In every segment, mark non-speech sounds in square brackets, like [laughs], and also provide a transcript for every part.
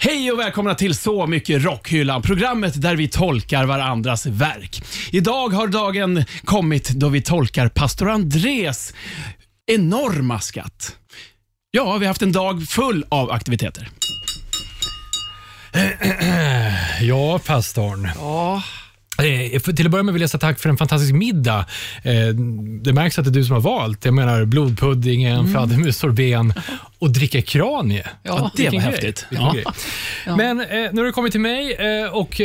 Hej och välkomna till Så mycket Rockhyllan, programmet där vi tolkar varandras verk. Idag har dagen kommit då vi tolkar pastor Andres enorma skatt. Ja, vi har haft en dag full av aktiviteter. [clears throat] Ja, pastorn. Ja. Eh, Till att börja med vill jag säga tack för en fantastisk middag. Eh, Det märks att det är du som har valt. Jag menar blodpuddingen, fladdermus, sorbeten och dricka kranie. Ja, det var grej. häftigt. Ja. Men eh, nu har du kommit till mig och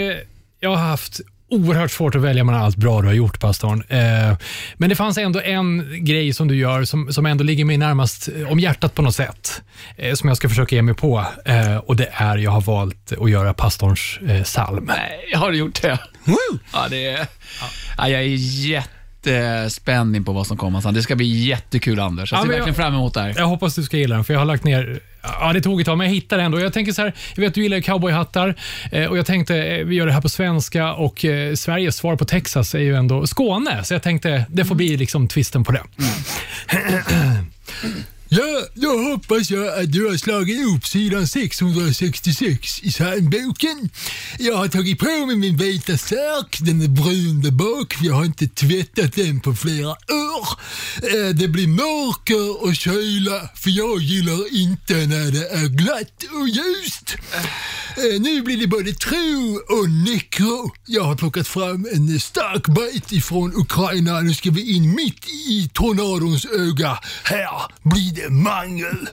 jag har haft oerhört svårt att välja mellan allt bra du har gjort, pastorn. Eh, men det fanns ändå en grej som du gör som, som ändå ligger mig närmast eh, om hjärtat på något sätt, eh, som jag ska försöka ge mig på. Eh, och Det är, jag har valt att göra pastorns eh, psalm. Nej, jag har gjort det. Ja, det är, ja, jag är jättespänd in på vad som kommer sen. Det ska bli jättekul, Anders. Jag Ja, ser men verkligen jag- fram emot det här. Jag hoppas du ska gilla den, för jag har lagt ner... Ja, det tog ett tag, men jag hittade den ändå. Jag tänker så här, jag vet att du gillar cowboyhattar eh, och jag tänkte eh, vi gör det här på svenska och eh, Sveriges svar på Texas är ju ändå Skåne, så jag tänkte det får bli liksom twisten på det. [clears throat] Ja, då hoppas jag att du har slagit upp sidan 666 i psalmboken. Jag har tagit på mig min vita särk, den är brun där bak. Jag har inte tvättat den på flera år. Eh, det blir mörker och kyla, för jag gillar inte när det är glatt och ljust. Eh, nu blir det både tro och nekro. Jag har plockat fram en stark bit ifrån Ukraina. Nu ska vi in mitt i tornadons öga. Här blir det mangel.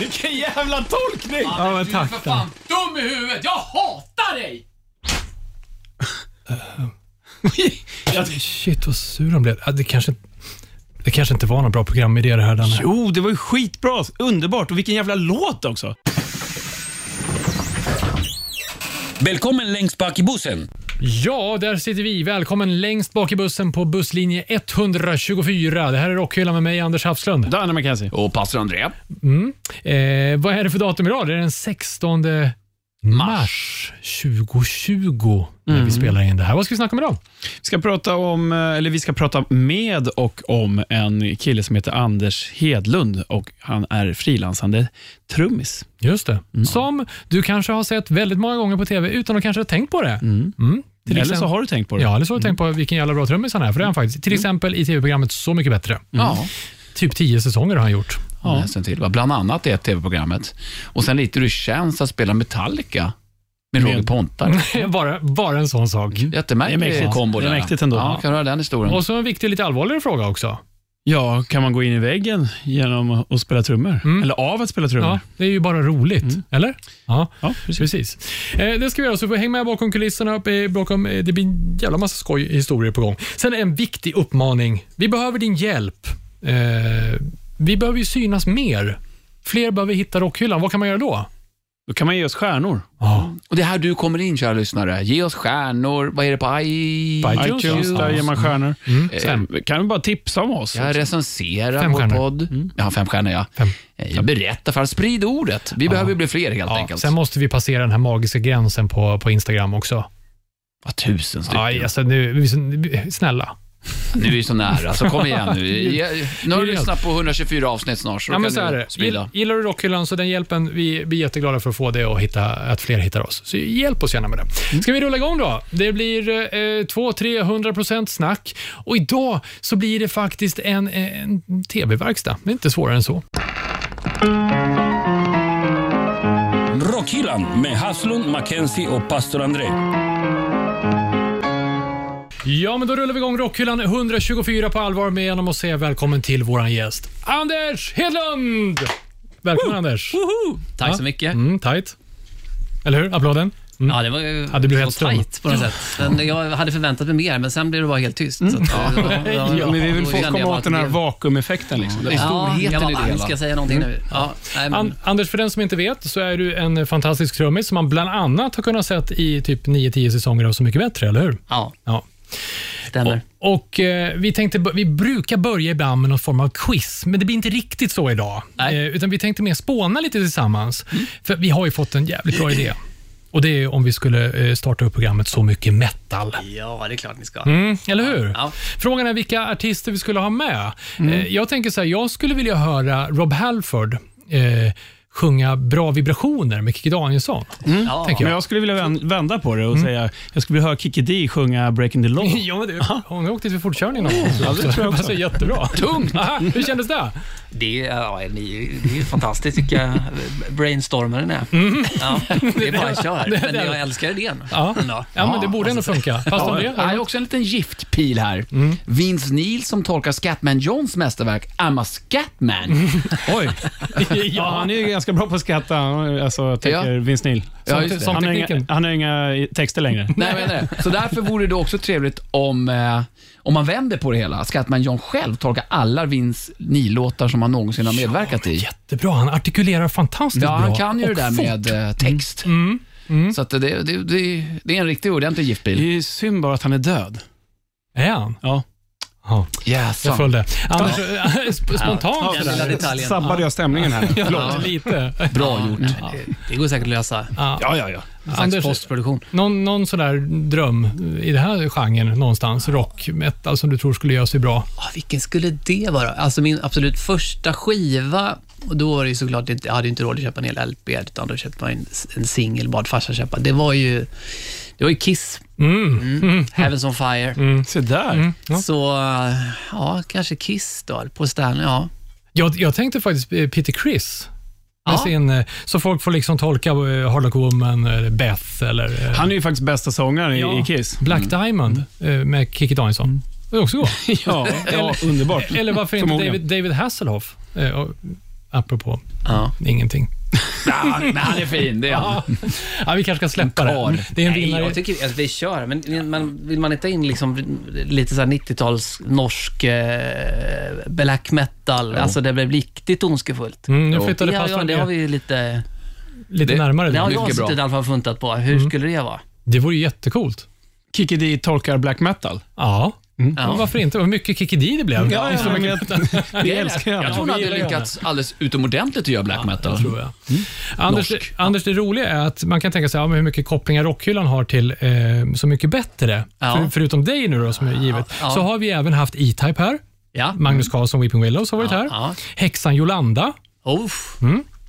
Vilken jävla tolkning! Ja, men tack. För fan, dum i huvudet! Jag hatar dig! [laughs] Ja, Shit vad sur han blev. Ja, Det kanske, det kanske inte var någon bra programidé det här. Danne. Jo, det var ju skitbra. Underbart. Och vilken jävla låt också. Välkommen längst bak i bussen. Ja, där sitter vi. Välkommen längst bak i bussen på busslinje 124. Det här är Rockhyllan med mig, Anders Hafslund. Danne McKenzie. Och pastor André. Eh, vad är det för datum idag? Det är den 16 mars 2020 när vi spelar in det här. Vad ska vi snacka om idag? Vi ska prata om, eller vi ska prata med och om en kille som heter Anders Hedlund och han är frilansande trummis. Just det. Som du kanske har sett väldigt många gånger på TV utan att kanske ha tänkt på det. Mm. Till Eller så har du tänkt på det. Ja, eller så har du tänkt på vilken jävla bra trummis han är. För det är han faktiskt. Till exempel i TV-programmet Så mycket bättre. Ja, Typ tio säsonger har han gjort. Ja. till. va? Bland annat det tv-programmet. Och sen lite hur det känns att spela Metallica med Roger Pontare. [laughs] bara, bara en sån sak. Det är Jättemärklig kombo Det är mäktigt ändå. Ja, kan höra den historien? Och så en viktig, lite allvarligare fråga också. Ja, kan man gå in i väggen genom att spela trummor? Eller av att spela trummor? Ja, det är ju bara roligt, eller? Ja, Ja, precis. precis. Eh, det ska vi göra, så får häng med bakom kulisserna. Upp, bakom, eh, det blir en jävla massa skoj historier på gång. Sen en viktig uppmaning. Vi behöver din hjälp. Eh, vi behöver ju synas mer. Fler behöver hitta rockhyllan. Vad kan man göra då? Då kan man ge oss stjärnor. Ja. Och det är här du kommer in, kära lyssnare. Ge oss stjärnor. Vad är det på i... ITunes, iTunes, ja. där ger man stjärnor. Mm. Sen kan vi bara tipsa om oss. Jag recenserar Fem vår stjärnor. podd. Ja, fem stjärnor ja. Fem. Eh, Berätta för sprid ordet. Vi behöver bli fler helt Ja, enkelt. sen måste vi passera den här magiska gränsen på, på Instagram också. Vad tusen stycken. Ja, alltså, nu, snälla. Nu är vi så nära, så kom igen nu. [laughs] Nu har du lyssnat på 124 avsnitt snart, så, Ja, men kan så är du. Gill- Gillar du Rockhyllan så den hjälpen, vi blir jätteglada för att få det och hitta, att fler hittar oss. Så hjälp oss gärna med det. Ska vi rulla igång då? Det blir eh, 200-300% snack och idag så blir det faktiskt en, en TV-verkstad. Det är inte svårare än så. Rockhyllan med Haslund, Mackenzie och pastor André. Ja, men då rullar vi igång Rockhyllan 124 på allvar med genom att säga välkommen till våran gäst, Anders Hedlund! Välkommen Anders. Tack Ja. så mycket. Mm, tight. Eller hur? Applåden? Mm. Ja, det var ju Ja, det blev helt tajt på något sätt. Men jag hade förväntat mig mer, men sen blev det bara helt tyst. Så att, ja, ja, Ja, men vi vill få komma åt den här vakuumeffekten. Liksom. Ja, storheten jag i bara, det "Ah, hela. Ska jag säga någonting nu? Ja, nej, men, An Anders, för den som inte vet, så är du en fantastisk trummis som man bland annat har kunnat sett i typ 9-10 säsonger av Så mycket bättre, eller hur? ja, Ja. Stämmer. Och eh, vi, tänkte, vi brukar börja ibland med någon form av quiz, men det blir inte riktigt så idag. Eh, utan vi tänkte mer spåna lite tillsammans. För vi har ju fått en jävligt bra idé. Och Och det är om vi skulle eh, starta upp programmet Så mycket metal. Ja, det är klart ni ska. Mm, eller hur? Ja. Frågan är vilka artister vi skulle ha med. Mm. Eh, Jag tänker så här, jag skulle vilja höra Rob Halford eh, sjunga Bra vibrationer med Kikki Danielsson. Ja. Tänker Men jag. Mm. jag skulle vilja vän- vända på det och säga, jag skulle vilja höra Kikki Dee sjunga Breaking the Law. [laughs] Ja, men det, hon har åkt dit för fortkörning någon gång. Ja, det tror jag också. Jättebra. Tungt! [laughs] Hur kändes det? Det, är- ja, ni, det är fantastiskt tycker jag. Brainstormar den är. Ja, det är bara kör. [laughs] det- Men det- jag älskar idén. Ja, Ja. ja men det borde ändå funka. Fast om det, Jag har också en liten giftpil här. Vince Neil som tolkar Scatman Johns mästerverk I'm a Scatman. Oj. Ja, han är ju ganska bra på att skratta, alltså, tänker Ja. Vince Neil. Ja, det. Som Han har, inga, han har inga texter längre. [laughs] Nej, jag menar det. Så därför vore det också trevligt om, eh, om man vänder på det hela. Scatman John själv tolkar alla Vince Neil-låtar som han någonsin har medverkat i. Jättebra. Han artikulerar fantastiskt Ja, bra. han kan ju det där fort. med eh, text. Så att det, det, det, det är en riktig ordentlig Det giftpil. är ju synd bara att han är död. Är han? Ja. Ja, jag Jäsan. följde. Annars, sp- spontant Den lilla sådär. detaljen. Sabbade jag stämningen här? [laughs] Ja, lite. Bra gjort. Det, det går säkert att lösa. Ja. Ja, ja, ja. Anders- postproduktion. Någon, någon sådär dröm i den här genren någonstans, rock, metal, som du tror skulle göra sig bra? Ah, vilken skulle det vara? Alltså min absolut första skiva, och då var det ju såklart inte, jag hade inte råd att köpa en hel LP, utan då köpte man en, en singel, bad farsan köpa. Det var ju, det var ju Kiss, mm. Heavens on Fire. Se där. Ja. Så, eh, ja, kanske Kiss då, på Stanley, ja. Jag, jag tänkte faktiskt eh, Peter. Med Ja. sin, eh, så folk får liksom tolka Hard Luck Woman, eller Beth eller Han är ju faktiskt bästa sångaren i, Ja. i Kiss. Black Diamond med Kikki Danielsson. Det är också gå. [laughs] Ja, ja underbart. Eller varför inte. David, David Hasselhoff? Apropå ja. ingenting. Ja, men han är fin, det är han. Ja, vi kanske ska släppa det. Det är en Nej, vinnare. jag tycker att vi kör, men, men vill man inte in liksom lite så här 90-tals norsk eh, black metal, alltså det blev riktigt ondskefullt. Mm, nu flyttade Det, har- pastorn ja, det har vi ju lite, lite det- närmare. det har jag mycket bra. suttit i alla fall funtat på. Hur skulle det vara? det vore ju jättecoolt. Kikki Dee tolkar black metal. Ja. Ja. Varför inte? Vad mycket Kikki Dee det blev. Ja, ja, men vi [laughs] älskar Jag tror han hade lyckats alldeles utomordentligt att göra black metal. Det tror jag. Anders, Norsk. Anders, det roliga är att man kan tänka sig ja, men hur mycket kopplingar rockhyllan har till eh, Så mycket bättre. Ja. För, förutom dig nu då, som är givet, Ja. så har vi även haft E-Type här. Ja. Magnus Carlsson, Weeping Willows har varit här. Ja. Häxan Jolanda Uff.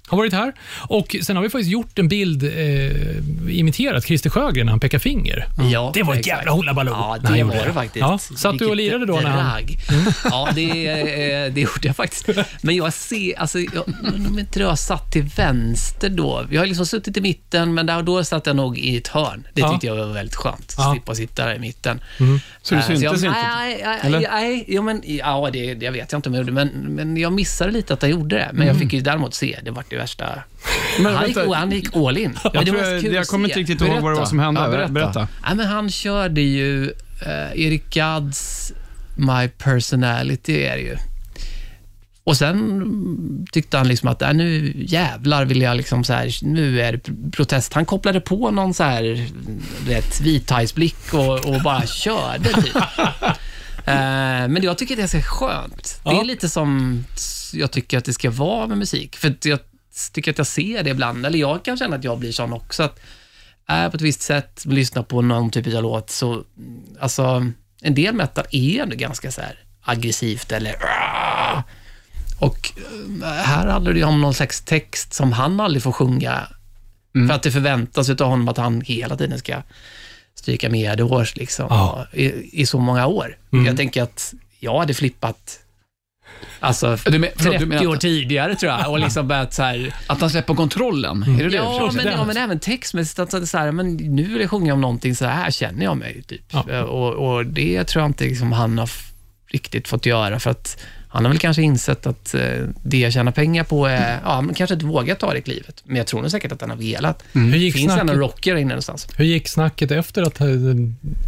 Har varit här. Och Sen har vi faktiskt gjort en bild, eh, imiterat Christer Sjögren när han pekar finger. Ja, Det var ett exakt. jävla hullabaloo Ja, det gjorde var det faktiskt. Ja. Satt du och Vilket lirade då när han... drag. Ja, det, eh, det gjorde jag faktiskt. Men jag ser, alltså, jag, om inte jag satt till vänster då. Jag har liksom suttit i mitten, men där, då satt jag nog i ett hörn. Det Ja. tyckte jag var väldigt skönt. Ja. Slippa sitta där i mitten. Så du Eh, syntes inte? Nej, nej, nej, ja, men, ja det, det vet jag inte om jag gjorde, men, men jag missade lite att jag gjorde det. Men jag fick ju däremot se, det var det värsta. Men han, gick, han gick all in. Men Jag, det tror jag, jag kommer inte riktigt ihåg vad det var som hände. Ja, berätta. berätta. Ja, men han körde ju eh, Eric Gadds My Personality är det ju. Och sen tyckte han liksom att äh, nu jävlar vill jag liksom så här, nu är det protest. Han kopplade på någon så här, vet, vithajsblick och, och bara körde typ. [laughs] Eh, men jag tycker det är så skönt. Det är Ja. lite som jag tycker att det ska vara med musik. För att jag tycker att jag ser det ibland, eller jag kan känna att jag blir sån också. Att är på ett visst sätt, lyssnar på någon typ av låt, så mm, alltså, en del metal är ändå ganska så här aggressivt eller och eh, här handlar det ju om någon slags text som han aldrig får sjunga för att det förväntas av honom att han hela tiden ska stryka med års liksom, Ja. i, i så många år. Jag tänker att jag hade flippat Alltså, Du men- förlåt, du 30 menar år att- tidigare tror jag och liksom börjat så här, [laughs] Att han släpper kontrollen, är det det du Ja, försöker men, ja, men även textmässigt. Att, så här, men nu vill jag sjunga om någonting, så här känner jag mig. Typ. Ja. Och, och det tror jag inte liksom, han har riktigt fått göra, för att han har väl kanske insett att eh, det jag tjänar pengar på är, ja, men kanske inte vågat ta det klivet. Men jag tror nog säkert att han har velat. Hur, Det gick finns snacket, rocker inne någonstans. hur gick snacket efter att eh,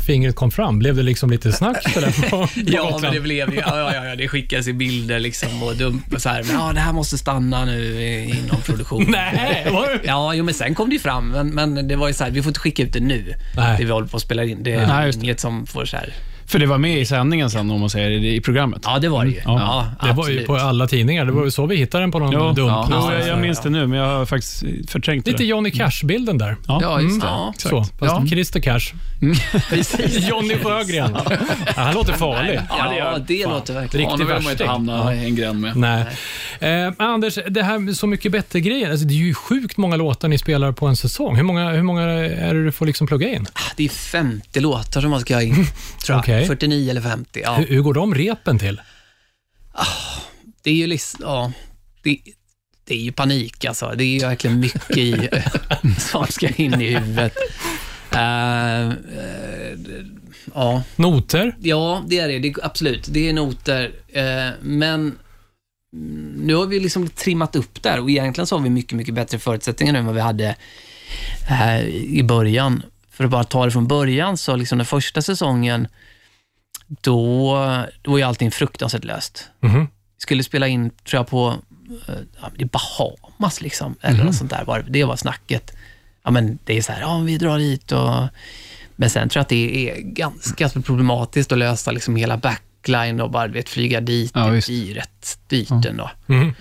fingret kom fram? Blev det liksom lite snack på, [laughs] på Ja, men det blev ju, ja, ja, ja, det skickas i bilder liksom och dum, så här, men, ja, det här måste stanna nu inom produktion. [laughs] Nej, Ja, jo, men sen kom det ju fram, men, men det var ju så här, vi får inte skicka ut det nu. Nej. Det vi håller på att spela in. Det är Nej, inget som får så här... För det var med i sändningen sen, om man säger i i programmet. Ja, det var det ju. Ja, Det var ju på alla tidningar. Det var ju så vi hittade den på någon Jo, dunk. ja, jag, jag minns det nu, men jag har faktiskt förträngt Lite det. Johnny Cash-bilden där. Ja, just det. Mm. Ja. Så, fast Ja. Christer Cash. [laughs] Precis. Johnny Sjögren. Ja, han låter farlig. Ja, det låter verkligen. Riktigt Honom vill man inte värsting. hamna i en gränd med. Nej. Eh, Anders, det här med Så mycket bättre-grejen. Alltså, det är ju sjukt många låtar ni spelar på en säsong. Hur många, hur många är det du får liksom plugga in? Det är 50 låtar som man ska ha in, [laughs] tror jag. Okej. 49 eller 50. Ja. Hur, hur går de repen till? Det är ju liksom, ja, det, det är ju panik alltså. Det är ju verkligen mycket i, [laughs] som ska in i huvudet. Eh, eh, ja. Noter? ja, det är det. det. Absolut, det är noter. Eh, men nu har vi liksom trimmat upp där och egentligen så har vi mycket, mycket bättre förutsättningar nu än vad vi hade i början. För att bara ta det från början, så liksom den första säsongen, då, då ju allting fruktansvärt löst Mhm. skulle spela in, tror jag, på eh, Bahamas, liksom, eller något sånt där. Var, det var snacket. Ja, men det är så här, ja, vi drar hit och... Men sen tror jag att det är ganska problematiskt att lösa liksom hela backline och bara vet, flyga dit. Ja, det blir rätt dyrt ändå. Mhm.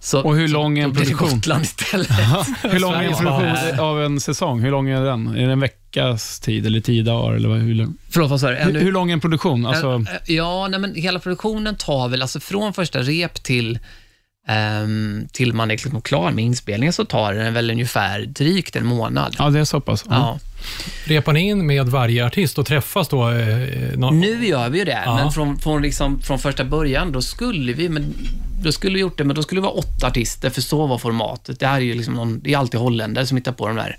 Så, Och hur lång är en produktion? Gotland istället. [laughs] Hur lång är en produktion av en säsong? Hur lång är den? Är det en veckas tid eller tio dagar? Eller vad, hur, lång- Förlåt, vad sa du? hur, hur lång är en produktion? Alltså, Ja, nej, men hela produktionen tar väl, alltså från första rep till, ehm, till man är liksom klar med inspelningen, så tar den väl ungefär drygt en månad. ja, det är så pass. Ja. Ja. Repar ni in med varje artist och träffas då? Eh, nå- Nu gör vi ju det, Ja. men från, från, liksom, från första början, då skulle vi, men, då skulle vi gjort det, men då skulle det vara åtta artister, för så var formatet. Det här är ju liksom någon, det är alltid holländare som hittar på de där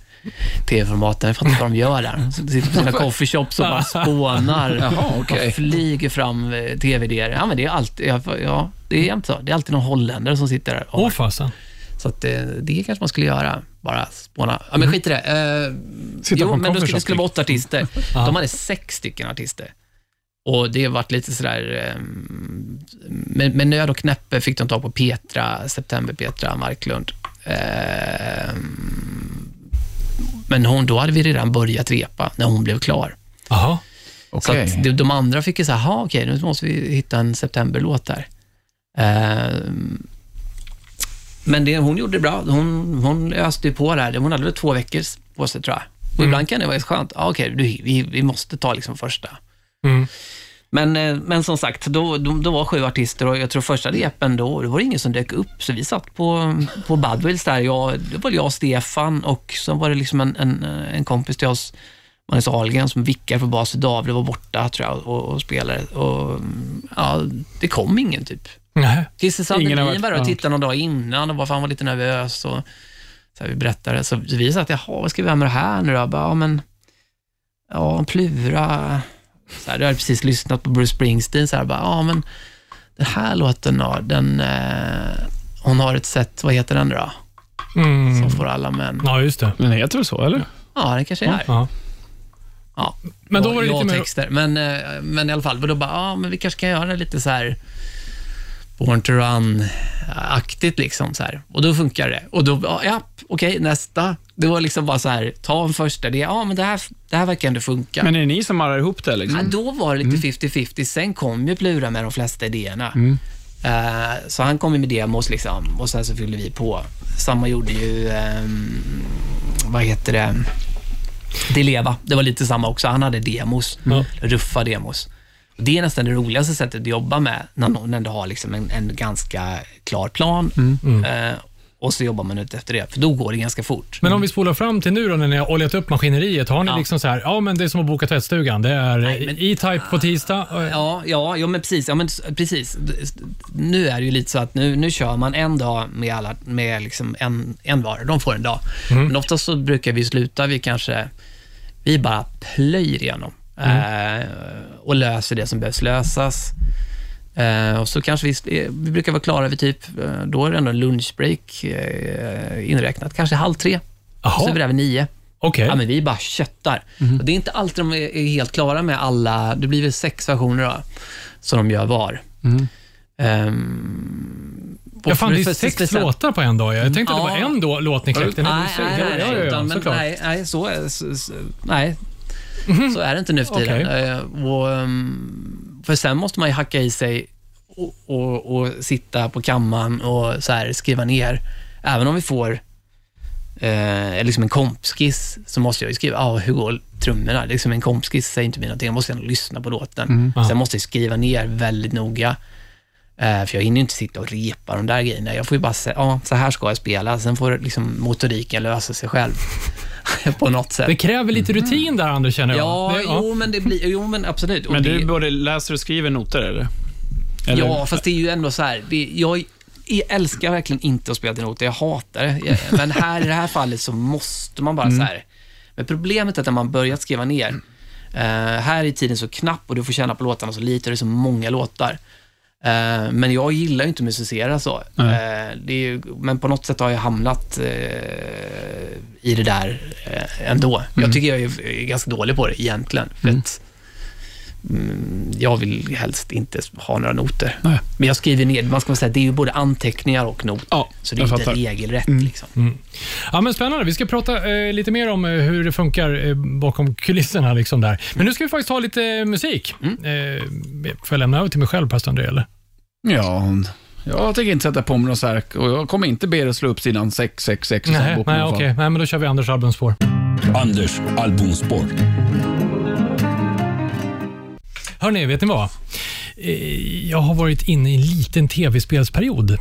tv-formaten. Jag fattar inte vad de gör där. De sitter på sina [laughs] coffeeshops och bara spånar [laughs] Jaha, okej. och flyger fram eh, tv-idéer. Ja, men det är alltid, ja, ja, det är jämt så. Det är alltid någon holländare som sitter där. Åh fasen. Så att, eh, det kanske man skulle göra. Bara spåna. Ja, men skit i det. Eh, Sitta jo, en men då skulle, det skulle vara åtta artister. [laughs] De hade sex stycken artister. Och det har varit lite sådär, eh, med, med nöd och knäppe fick de tag på Petra, September Petra Marklund. Eh, men hon, då hade vi redan börjat repa när hon blev klar. Jaha. Så Okej. att de, de andra fick ju säga, jaha okej, nu måste vi hitta en septemberlåt där. Eh, men det, hon gjorde det bra. Hon, hon öste ju på där. Hon hade väl två veckor på sig tror jag. Och ibland kan det vara skönt. Ja, okej, du, vi, vi måste ta liksom första. Mm. Men, eh, men som sagt, då, då, då var sju artister och jag tror första repen då, då var det ingen som dök upp. Så vi satt på, på Budwills där. Jag, det var jag och Stefan och så var det liksom en, en, en kompis till oss, Magnus Ahlgren, som vickade på bas. David var borta tror jag och, och spelade. Och, ja, det kom ingen typ. Christer Sandelin var där och tittade någon dag innan och bara, fan var lite nervös. Och, så här, vi berättade, så vi sa att, jaha, vad ska vi göra med det här nu då? Bara, ja, men, ja, Plura. Så här, jag hade precis lyssnat på Bruce Springsteen, så här, bara, ja, men den här låten då, den, eh, hon har ett sätt, vad heter den då? Mm. Som får alla män. Ja, just det. Men det heter väl så, eller? Ja, den kanske är. Ja. Ja. Men då var det lite mer... texter. Men, eh, men i alla fall, då bara, ja, men vi kanske kan göra det lite så här Born to Run-aktigt liksom så här. Och då funkar det. Och då, ja, ja okej, nästa. Det var liksom bara så här, ta en första. Det, ja, men det här, det här verkar ändå funka. Men är det ni som marrar ihop det? ja, Liksom? då var det lite 50-50. Sen kom ju Plura med de flesta idéerna. Eh, så han kom med demos liksom, och sen så fyllde vi på. Samma gjorde ju, ehm, vad heter det, Dileva. Det var lite samma också. Han hade demos, Ja. ruffa demos. Det är nästan det roligaste sättet att jobba med, när någon ändå har liksom en, en ganska klar plan. Eh, och så jobbar man ut efter det, för då går det ganska fort. Men om vi spolar fram till nu då när ni har oljat upp maskineriet. Har ni Ja. liksom så här, ja men det är som att boka tvättstugan. Det är E-Type på tisdag. Ja, ja, ja men precis. Ja, men precis. Nu är det ju lite så att nu, nu kör man en dag med, alla, med liksom en, en var. De får en dag. Men oftast så brukar vi sluta, vi kanske, vi bara plöjer igenom eh, och löser det som behövs lösas. Eh, och så kanske vi, vi brukar vara klara vid typ, eh, då är det ändå lunchbreak eh, inräknat, kanske halv tre. Jaha. Så är vi där vid nio. Okej. Ja, men vi bara köttar. Och det är inte alltid de är helt klara med alla, det blir väl sex versioner då, som de gör var. Ehm, och Ja, fan, det är sex speciellt- låtar på en dag. Jag tänkte att det var Ja. en då, låt ni kläckte. Nej, nej, nej, ja, ja, ja, men såklart. nej, nej, så så, så, nej. Så är det inte nu för tiden. Okej. Eh, och, ehm, för sen måste man ju hacka i sig och, och, och sitta på kammaren och så här skriva ner. Även om vi får eh, liksom en kompskiss, så måste jag ju skriva, ah, hur går trummorna? Liksom en kompskiss säger inte mig någonting, jag måste ändå lyssna på låten. Ja. Sen måste jag skriva ner väldigt noga. Eh, för jag hinner ju inte sitta och repa de där grejerna. Jag får ju bara säga, ja, så här ska jag spela. Sen får liksom motoriken lösa sig själv [laughs] på något sätt. Det kräver lite rutin där, Anders, känner jag. Ja, det, jo, men det blir, jo, men absolut. Och Men det, du både läser och skriver noter, eller? eller? Ja, fast det är ju ändå så här. Det, jag, jag älskar verkligen inte att spela till noter. Jag hatar det. Men här, i det här fallet så måste man bara Mm. så här. Men problemet är att när man börjat skriva ner, eh, här är tiden så knapp och du får känna på låtarna så lite och det är så många låtar. Eh, men jag gillar ju inte att musicera så. Det är ju, men på något sätt har jag hamnat eh, i det där ändå. Mm. Jag tycker jag är, är ganska dålig på det egentligen. För att, mm, jag vill helst inte ha några noter. Nej. Men jag skriver ner, man ska säga, det är ju både anteckningar och noter. Ja, så det är inte regelrätt. Liksom. Ja, men spännande. Vi ska prata eh, lite mer om eh, hur det funkar eh, bakom kulisserna. Liksom där. Men nu ska vi faktiskt ha lite eh, musik. Mm. Eh, får jag lämna över till mig själv, pastor André? Eller? Ja, jag tänker inte sätta på mig något särk och jag kommer inte be er att slå upp sidan 666 i Nej, nej okej. Nej, men då kör vi Anders albumspår. Anders albumspår. Hörni, vet ni vad? Eh, Jag har varit inne i en liten tv-spelsperiod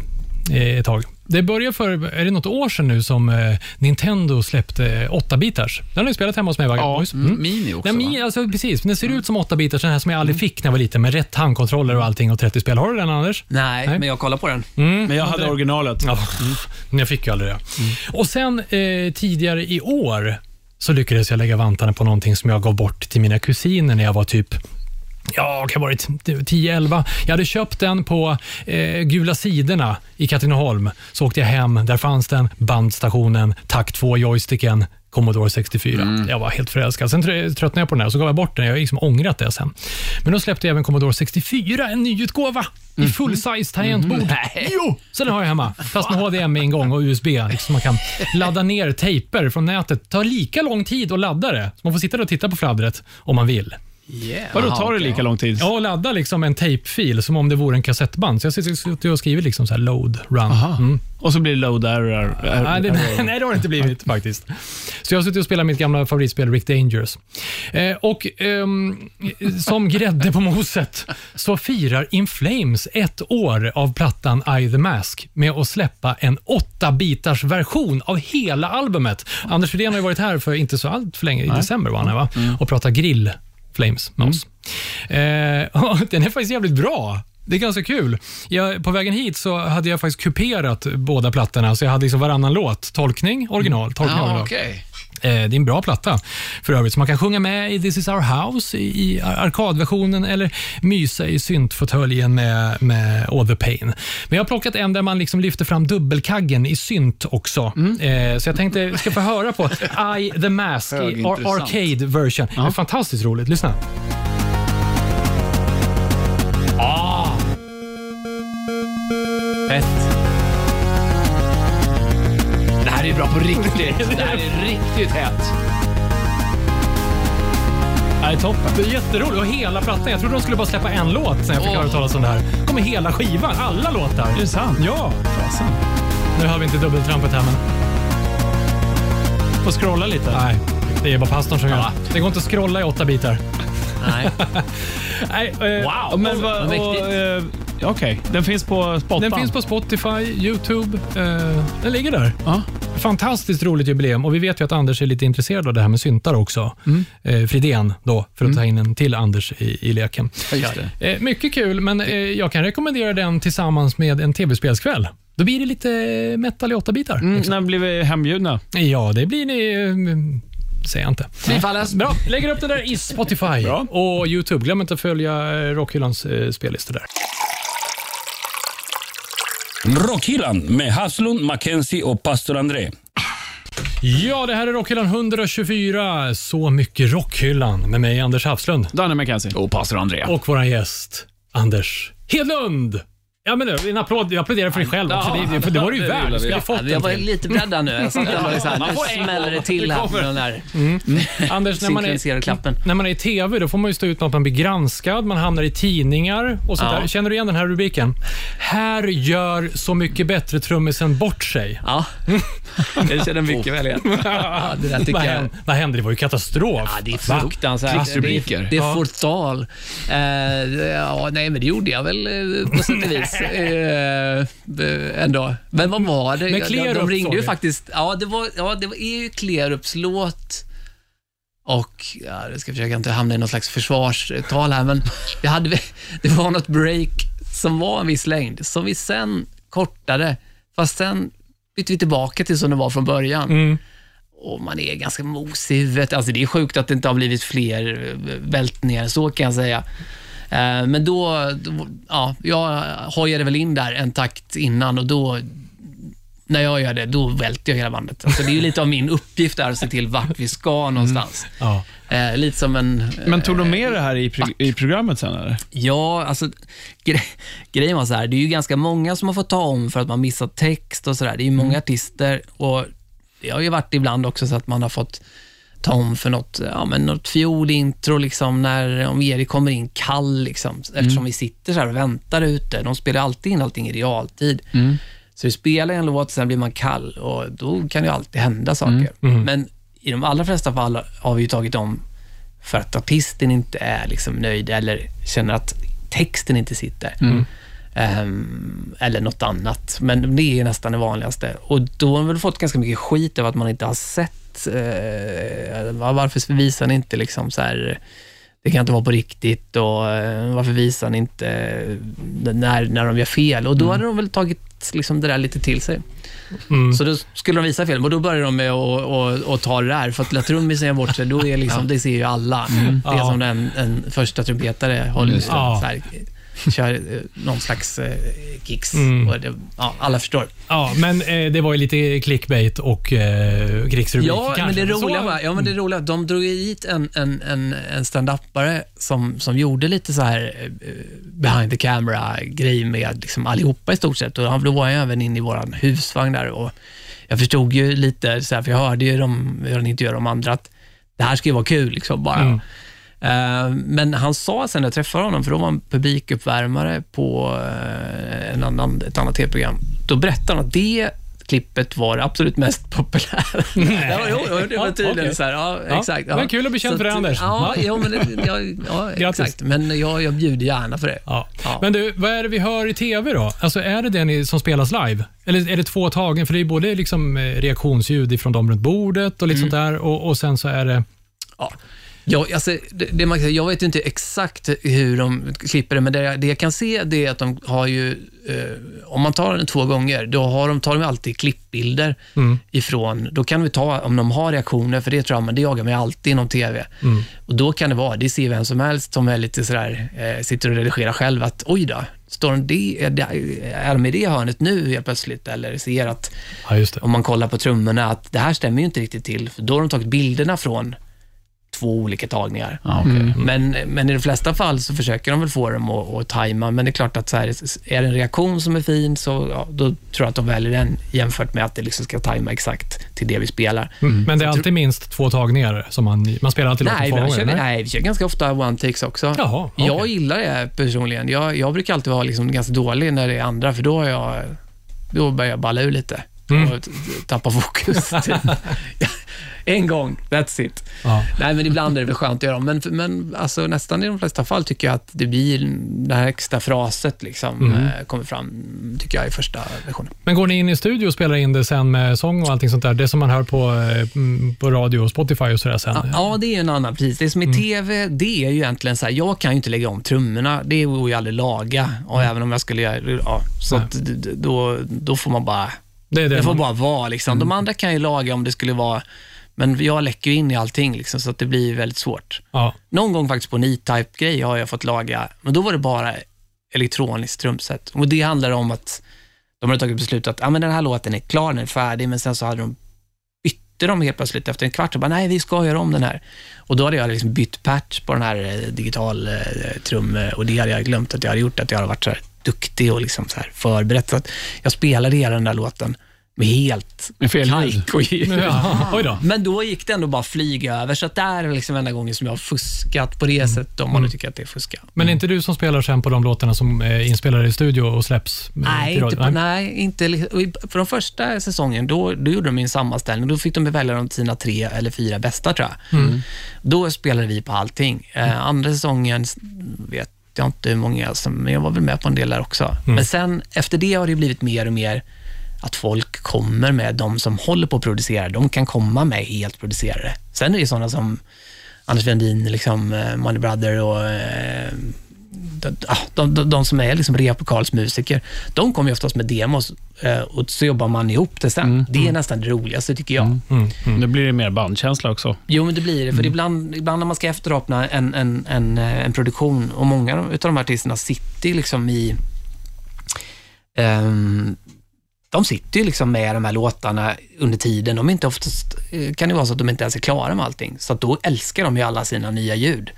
eh, ett tag. Det började för, är det något år sedan nu som eh, Nintendo släppte 8-bitars? Den har ni spelat hemma hos mig, Ja, Boys. mm. Mini också? Mm. min, alltså, precis, men den ser ut som 8-bitars, den här som jag aldrig fick när jag var liten, med rätt handkontroller och allting och 30 spel. Har du den, Anders? Nej, Nej. men jag kollar på den. Men jag hade originalet. Ja, men jag fick ju aldrig det. Och sen eh, tidigare i år så lyckades jag lägga vantarna på någonting som jag gav bort till mina kusiner när jag var typ Ja, kan ha varit 10-11. Jag hade köpt den på eh, Gula sidorna i Katrineholm. Så åkte jag hem, där fanns den, bandstationen, takt 2 joysticken, Commodore 64. Jag var helt förälskad. Sen trö- tröttnade jag på den här och så gav jag bort den. Jag har liksom ångrat det sen. Men då släppte jag även Commodore 64, en nyutgåva i full-size tangentbord. Jo! Så den har jag hemma, fast med HDMI-ingång och USB. Liksom man kan ladda ner tejper från nätet. Det tar lika lång tid att ladda det, så man får sitta och titta på fladdret om man vill. Yeah. Vadå, tar det lika lång tid? Ja, och ladda liksom en tejpfil som om det vore en kassettband. Så jag suttit och skrivit liksom så här load, run. Mm. Och så blir det load error. Nej, det, nej, det har det inte blivit [laughs] faktiskt. Så jag har suttit och spelat mitt gamla favoritspel Rick Dangerous. Eh, och ehm, som grädde på moset så firar In Flames ett år av plattan I the Mask med att släppa en 8-bitars version av hela albumet. Anders Rydén har ju varit här för inte så allt för länge, i december var han här, va? och pratat grill Flames med oss. Eh, [laughs] och den är faktiskt jävligt bra. Det är ganska kul. Jag, på vägen hit så hade jag faktiskt kuperat båda plattorna, så jag hade liksom varannan låt. Tolkning, original. Tolkning, Ja, original. okej. Eh, det är en bra platta för övrigt, så man kan sjunga med i This is our house i, i ar- arkadversionen eller mysa i syntfåtöljen med, med All the pain. Men jag har plockat en där man liksom lyfter fram dubbelkaggen i synt också. Eh, så jag tänkte vi ska få höra på [laughs] I the Mask i arcade version. Det är fantastiskt roligt. Lyssna. På riktigt. Det här är riktigt hett. Det är toppen. Det är jätteroligt. Och hela plattan. Jag trodde de skulle bara släppa en låt sen jag fick höra talas om det här. kommer hela skivan. Alla låtar. Är det sant? Ja. Fasen. Nu hör vi inte dubbeltrampet här, men Får scrolla lite. nej. Det är bara pastorn som gör Ja. det. Det går inte att scrolla i åtta bitar. Nej. [laughs] Nej, eh, Wow. Men vad... eh, Okej, den finns på Spottan? Den finns på Spotify, YouTube. Eh, den ligger där. Ja. Fantastiskt roligt jubileum och vi vet ju att Anders är lite intresserad av det här med syntar också. Eh, Fridén då, för att ta in en till Anders i, i leken. Eh, mycket kul, men eh, jag kan rekommendera den tillsammans med en tv-spelskväll. Då blir det lite metal i åtta bitar. Mm, när blir vi hembjudna? Ja, det blir ni... eh, Säger jag inte. Bifalles. Bra, lägger upp det där i Spotify Bra. och YouTube. Glöm inte att följa eh, Rockhyllans eh, spellista där. Rockhyllan med Haslund, Mackenzie och pastor André. Ja, det här är Rockhyllan 124. Så mycket Rockhyllan med mig, Anders Hafslund. Danne McKenzie. Och pastor André. Och vår gäst, Anders Hedlund. Ja, men nu, en applåd. Jag applåderar för dig själv också. Ja, Det, det, för det var du ju det värd. Du vi. skulle ha fått jag var lite beredd där nu. Jag satt [laughs] får nu en smäller det till här med den där [laughs] Anders, när man, är, klappen. när man är i TV då får man ju stå ut med att man blir granskad, man hamnar i tidningar och sånt Ja. där. Känner du igen den här rubriken? Här gör Så mycket bättre trummisen bort sig. Ja, [laughs] jag känner mycket väl igen. Ja, det där tycker Vad hände? Vad hände? Det var ju katastrof. Ja, det är fruktansvärt. Krigsrubriker. Det, är- det är Ja. förtal. Eh, ja, nej, men det gjorde jag väl eh, på sätt och vis. Eh, ändå. Men vad var det? Men de, de ringde ju faktiskt. Ja, det, var, ja, det var- är ju Klerups låt. Och, ja, jag ska försöka inte hamna i något slags försvarstal här, men det, hade, [laughs] det var något break som var en viss längd, som vi sen kortade, fast sen bytte vi tillbaka till som det var från början Mm. och man är ganska mosig i huvudet. Alltså det är sjukt att det inte har blivit fler eh, vältningar, så kan jag säga. Eh, Men då, då, ja, jag hojade väl in där en takt innan och då, när jag gör det, då välter jag hela bandet. Alltså det är ju lite av min uppgift där att se till vart vi ska någonstans. Ja. Eh, lite som en... eh, Men tog de med det här i, pro- i programmet sen eller? Ja, alltså gre grejen var så här, det är ju ganska många som har fått ta om för att man missat text och sådär. Det är ju många artister och det har ju varit ibland också så att man har fått ta om för något, ja, men något fiolintro, liksom, när, om Erik kommer in kall, liksom, eftersom vi sitter så här och väntar ute. De spelar alltid in allting i realtid. Så vi spelar en låt, sen blir man kall och då kan det ju alltid hända saker. Men i de allra flesta fall har vi ju tagit om för att artisten inte är liksom nöjd eller känner att texten inte sitter. Ehm, eller något annat. Men det är nästan det vanligaste. Och då har man väl fått ganska mycket skit över att man inte har sett. Eh, var- varför visar ni inte liksom så här, det kan inte vara på riktigt och eh, varför visar ni inte eh, när, när de gör fel? Och då hade de väl tagit liksom det där lite till sig. Mm. Så då skulle de visa film och då började de med att ta det där. För att la trummisen gör bort sig, då är liksom, det ser ju alla. Det är Mm. Ja. som en, en första trumpetare håller. Ja. så här, [laughs] kör eh, någon slags eh, kicks. Mm. Och det, ja, alla förstår. Ja, men eh, det var ju lite clickbait och eh, krigsrubrik Ja, men kanske. det Så- roliga var, ja, men det roliga, de drog ju hit en, en, en, en stand-upare som, som gjorde lite så här eh, behind the camera-grej med liksom allihopa i stort sett. Och han- då var jag även inne i vår husvagn där och jag förstod ju lite, så här, för jag hörde ju dem, hur han intervjuade de andra, att det här ska ju vara kul liksom bara. Mm. Eh, Men han sa sen när jag träffade honom, för då var han publikuppvärmare på eh, en annan, ett annat tv-program, då berättade han att det klippet var det absolut mest populära. [laughs] ja, jo, det var Ja, tydligen okej. så här. Ja, Ja, exakt. det var kul att bli känd Så för det, Anders. Ja, Ja. ja, men det, ja, ja exakt. Men jag, jag bjuder gärna för det. Ja. Ja. Men du, vad är det vi hör i TV då? Alltså är det ni, som spelas live? Eller är det två tagen? För det är både liksom eh, reaktionsljud ifrån dem runt bordet och lite Mm. sånt där och, och sen så är det... Ja. Ja, alltså, det, det man jag vet ju inte exakt hur de klipper det, men det, jag- det jag kan se det är att de har ju, eh, om man tar den två gånger, då har de, tar de alltid klippbilder Mm. ifrån, då kan vi ta, om de har reaktioner, för det tror jag, men det jagar mig alltid inom TV. Mm. Och då kan det vara, det ser vem som helst som är lite sådär, eh, sitter och redigerar själv, att oj då, står de det, är, det, är de i det hörnet nu helt plötsligt? Eller ser att Ja, om man kollar på trummorna, att det här stämmer ju inte riktigt till, för då har de tagit bilderna från två olika tagningar. Ja, okej. Mm. Men, men i de flesta fall så försöker de väl få dem att, att tajma, men det är klart att så här, är det en reaktion som är fin, så ja, då tror jag att de väljer den jämfört med att det liksom ska tajma exakt till det vi spelar. Mm. Men det är alltid minst två tagningar som man... Man spelar alltid låten Nej, två ibland gånger? vi, nej, vi kör ganska ofta one-takes också. Jaha, okej. Jag gillar det personligen. Jag, jag brukar alltid vara liksom ganska dålig när det är andra, för då, har jag, då börjar jag balla ur lite Mm. och tappa fokus. [laughs] en gång, that's it. Ja. Nej, men ibland är det väl skönt att göra dem, men, men alltså, nästan i de flesta fall tycker jag att det blir det här extra fraset liksom, Mm. eh, kommer fram, tycker jag, i första versionen. Men går ni in i studio och spelar in det sen med sång och allting sånt där? Det som man hör på, eh, mm, på radio och Spotify och sådär sen? Ja, ja, det är en annan, precis. Det som är Mm. TV, det är ju egentligen så här, jag kan ju inte lägga om trummorna. Det går ju aldrig laga, och även om jag skulle göra ja, så Mm. Att, då, då får man bara det är det Det får man- bara vara. Liksom. De andra kan ju laga om det skulle vara, men jag läcker in i allting, liksom, så att det blir väldigt svårt. Ja. Någon gång faktiskt på en E-Type-grej har jag fått laga, men då var det bara elektroniskt trumset. Och det handlar om att de hade tagit beslut att ah, men den här låten är klar, den är färdig, men sen så hade de bytte de helt plötsligt efter en kvart och bara, nej, vi ska göra om den här. Och då hade jag liksom bytt patch på den här eh, digital eh, trum eh, och det hade jag glömt att jag hade gjort, att jag hade varit så här duktig och liksom så förberett. Så att jag spelade hela den där låten med helt Med fel kajk och. Ja. [laughs] Men då gick det ändå bara flyga över, så att det är liksom enda gången som jag har fuskat på det sättet, om man nu tycker att det är fuska. Men är inte du som spelar sen på de låtarna som är inspelade i studio och släpps? eh, Nej, inte, på, nej, inte För de första säsongen, då, då gjorde de en sammanställning. Då fick de välja de sina tre eller fyra bästa, tror jag. Mm. Då spelade vi på allting. Eh, andra säsongen vet jag inte hur många, som, men jag var väl med på en del där också. Mm. Men sen, efter det har det blivit mer och mer att folk kommer med, de som håller på att producera, de kan komma med helt producerade. Sen är det sådana som Anders Wendin, liksom, eh, Money Brother och eh, de, ah, de, de, de som är liksom replokalsmusiker, de kommer ju oftast med demos eh, och så jobbar man ihop det sen. Det är nästan det roligaste tycker jag. Nu blir det mer bandkänsla också. Jo, men det blir det. För ibland, ibland när man ska efterapna en, en, en, eh, en produktion och många av de här artisterna sitter liksom i... ehm, de sitter ju liksom med de här låtarna under tiden. De är inte oftast, eh, kan det vara så att de inte ens är klara med allting. Så att då älskar de ju alla sina nya ljud.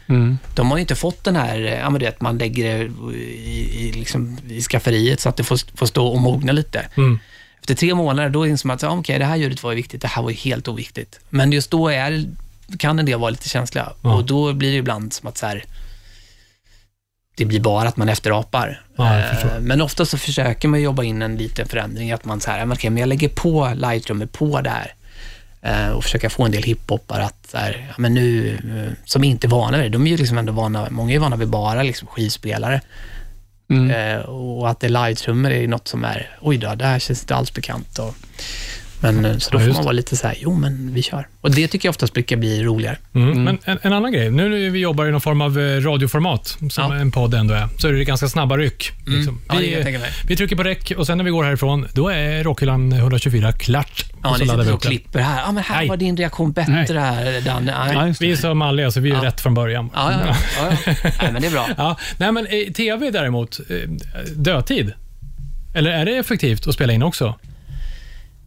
De har ju inte fått den här, eh, ja men du vet, man lägger det i, i, liksom, i skafferiet så att det får, får stå och mogna lite. Mm. Efter tre månader, då inser man att ja, okej, det här ljudet var ju viktigt, det här var ju helt oviktigt. Men just då är, kan en del vara lite känsliga Ja. och då blir det ibland som att så här, det blir bara att man efterapar. Ja, Eh, men ofta så försöker man jobba in en liten förändring, att man så här, ja, men jag lägger på lightrummet på det här eh, och försöka få en del hiphoppare att, så här, ja, men nu, eh, som inte är vana vid det, de är ju liksom ändå vana, många är vana vid bara liksom skivspelare. Mm. Och att det är live-trummor är något som är, oj då, det här känns inte alls bekant. Och, men, eh, så då Ja, får man vara lite så här, jo men vi kör. Och det tycker jag oftast brukar bli roligare. Mm. Men en, en annan grej, nu när vi jobbar i någon form av eh, radioformat, som Ja. en podd ändå är, så är det ganska snabba ryck. Liksom. Ja, det kan Vi, mig. vi trycker på räck och sen när vi går härifrån, då är Rockhyllan 124 klart. Ja, och så ni laddar vi sitter och klipper här. Ja, men här Nej. var din reaktion bättre här, Danne. Nej. Ja. Vi är så malliga, så vi är Ja. rätt från början. Ja, ja, ja. ja, ja. Nej, men det är bra. [laughs] Ja, nej, men eh, TV däremot, dödtid. Eller är det effektivt att spela in också?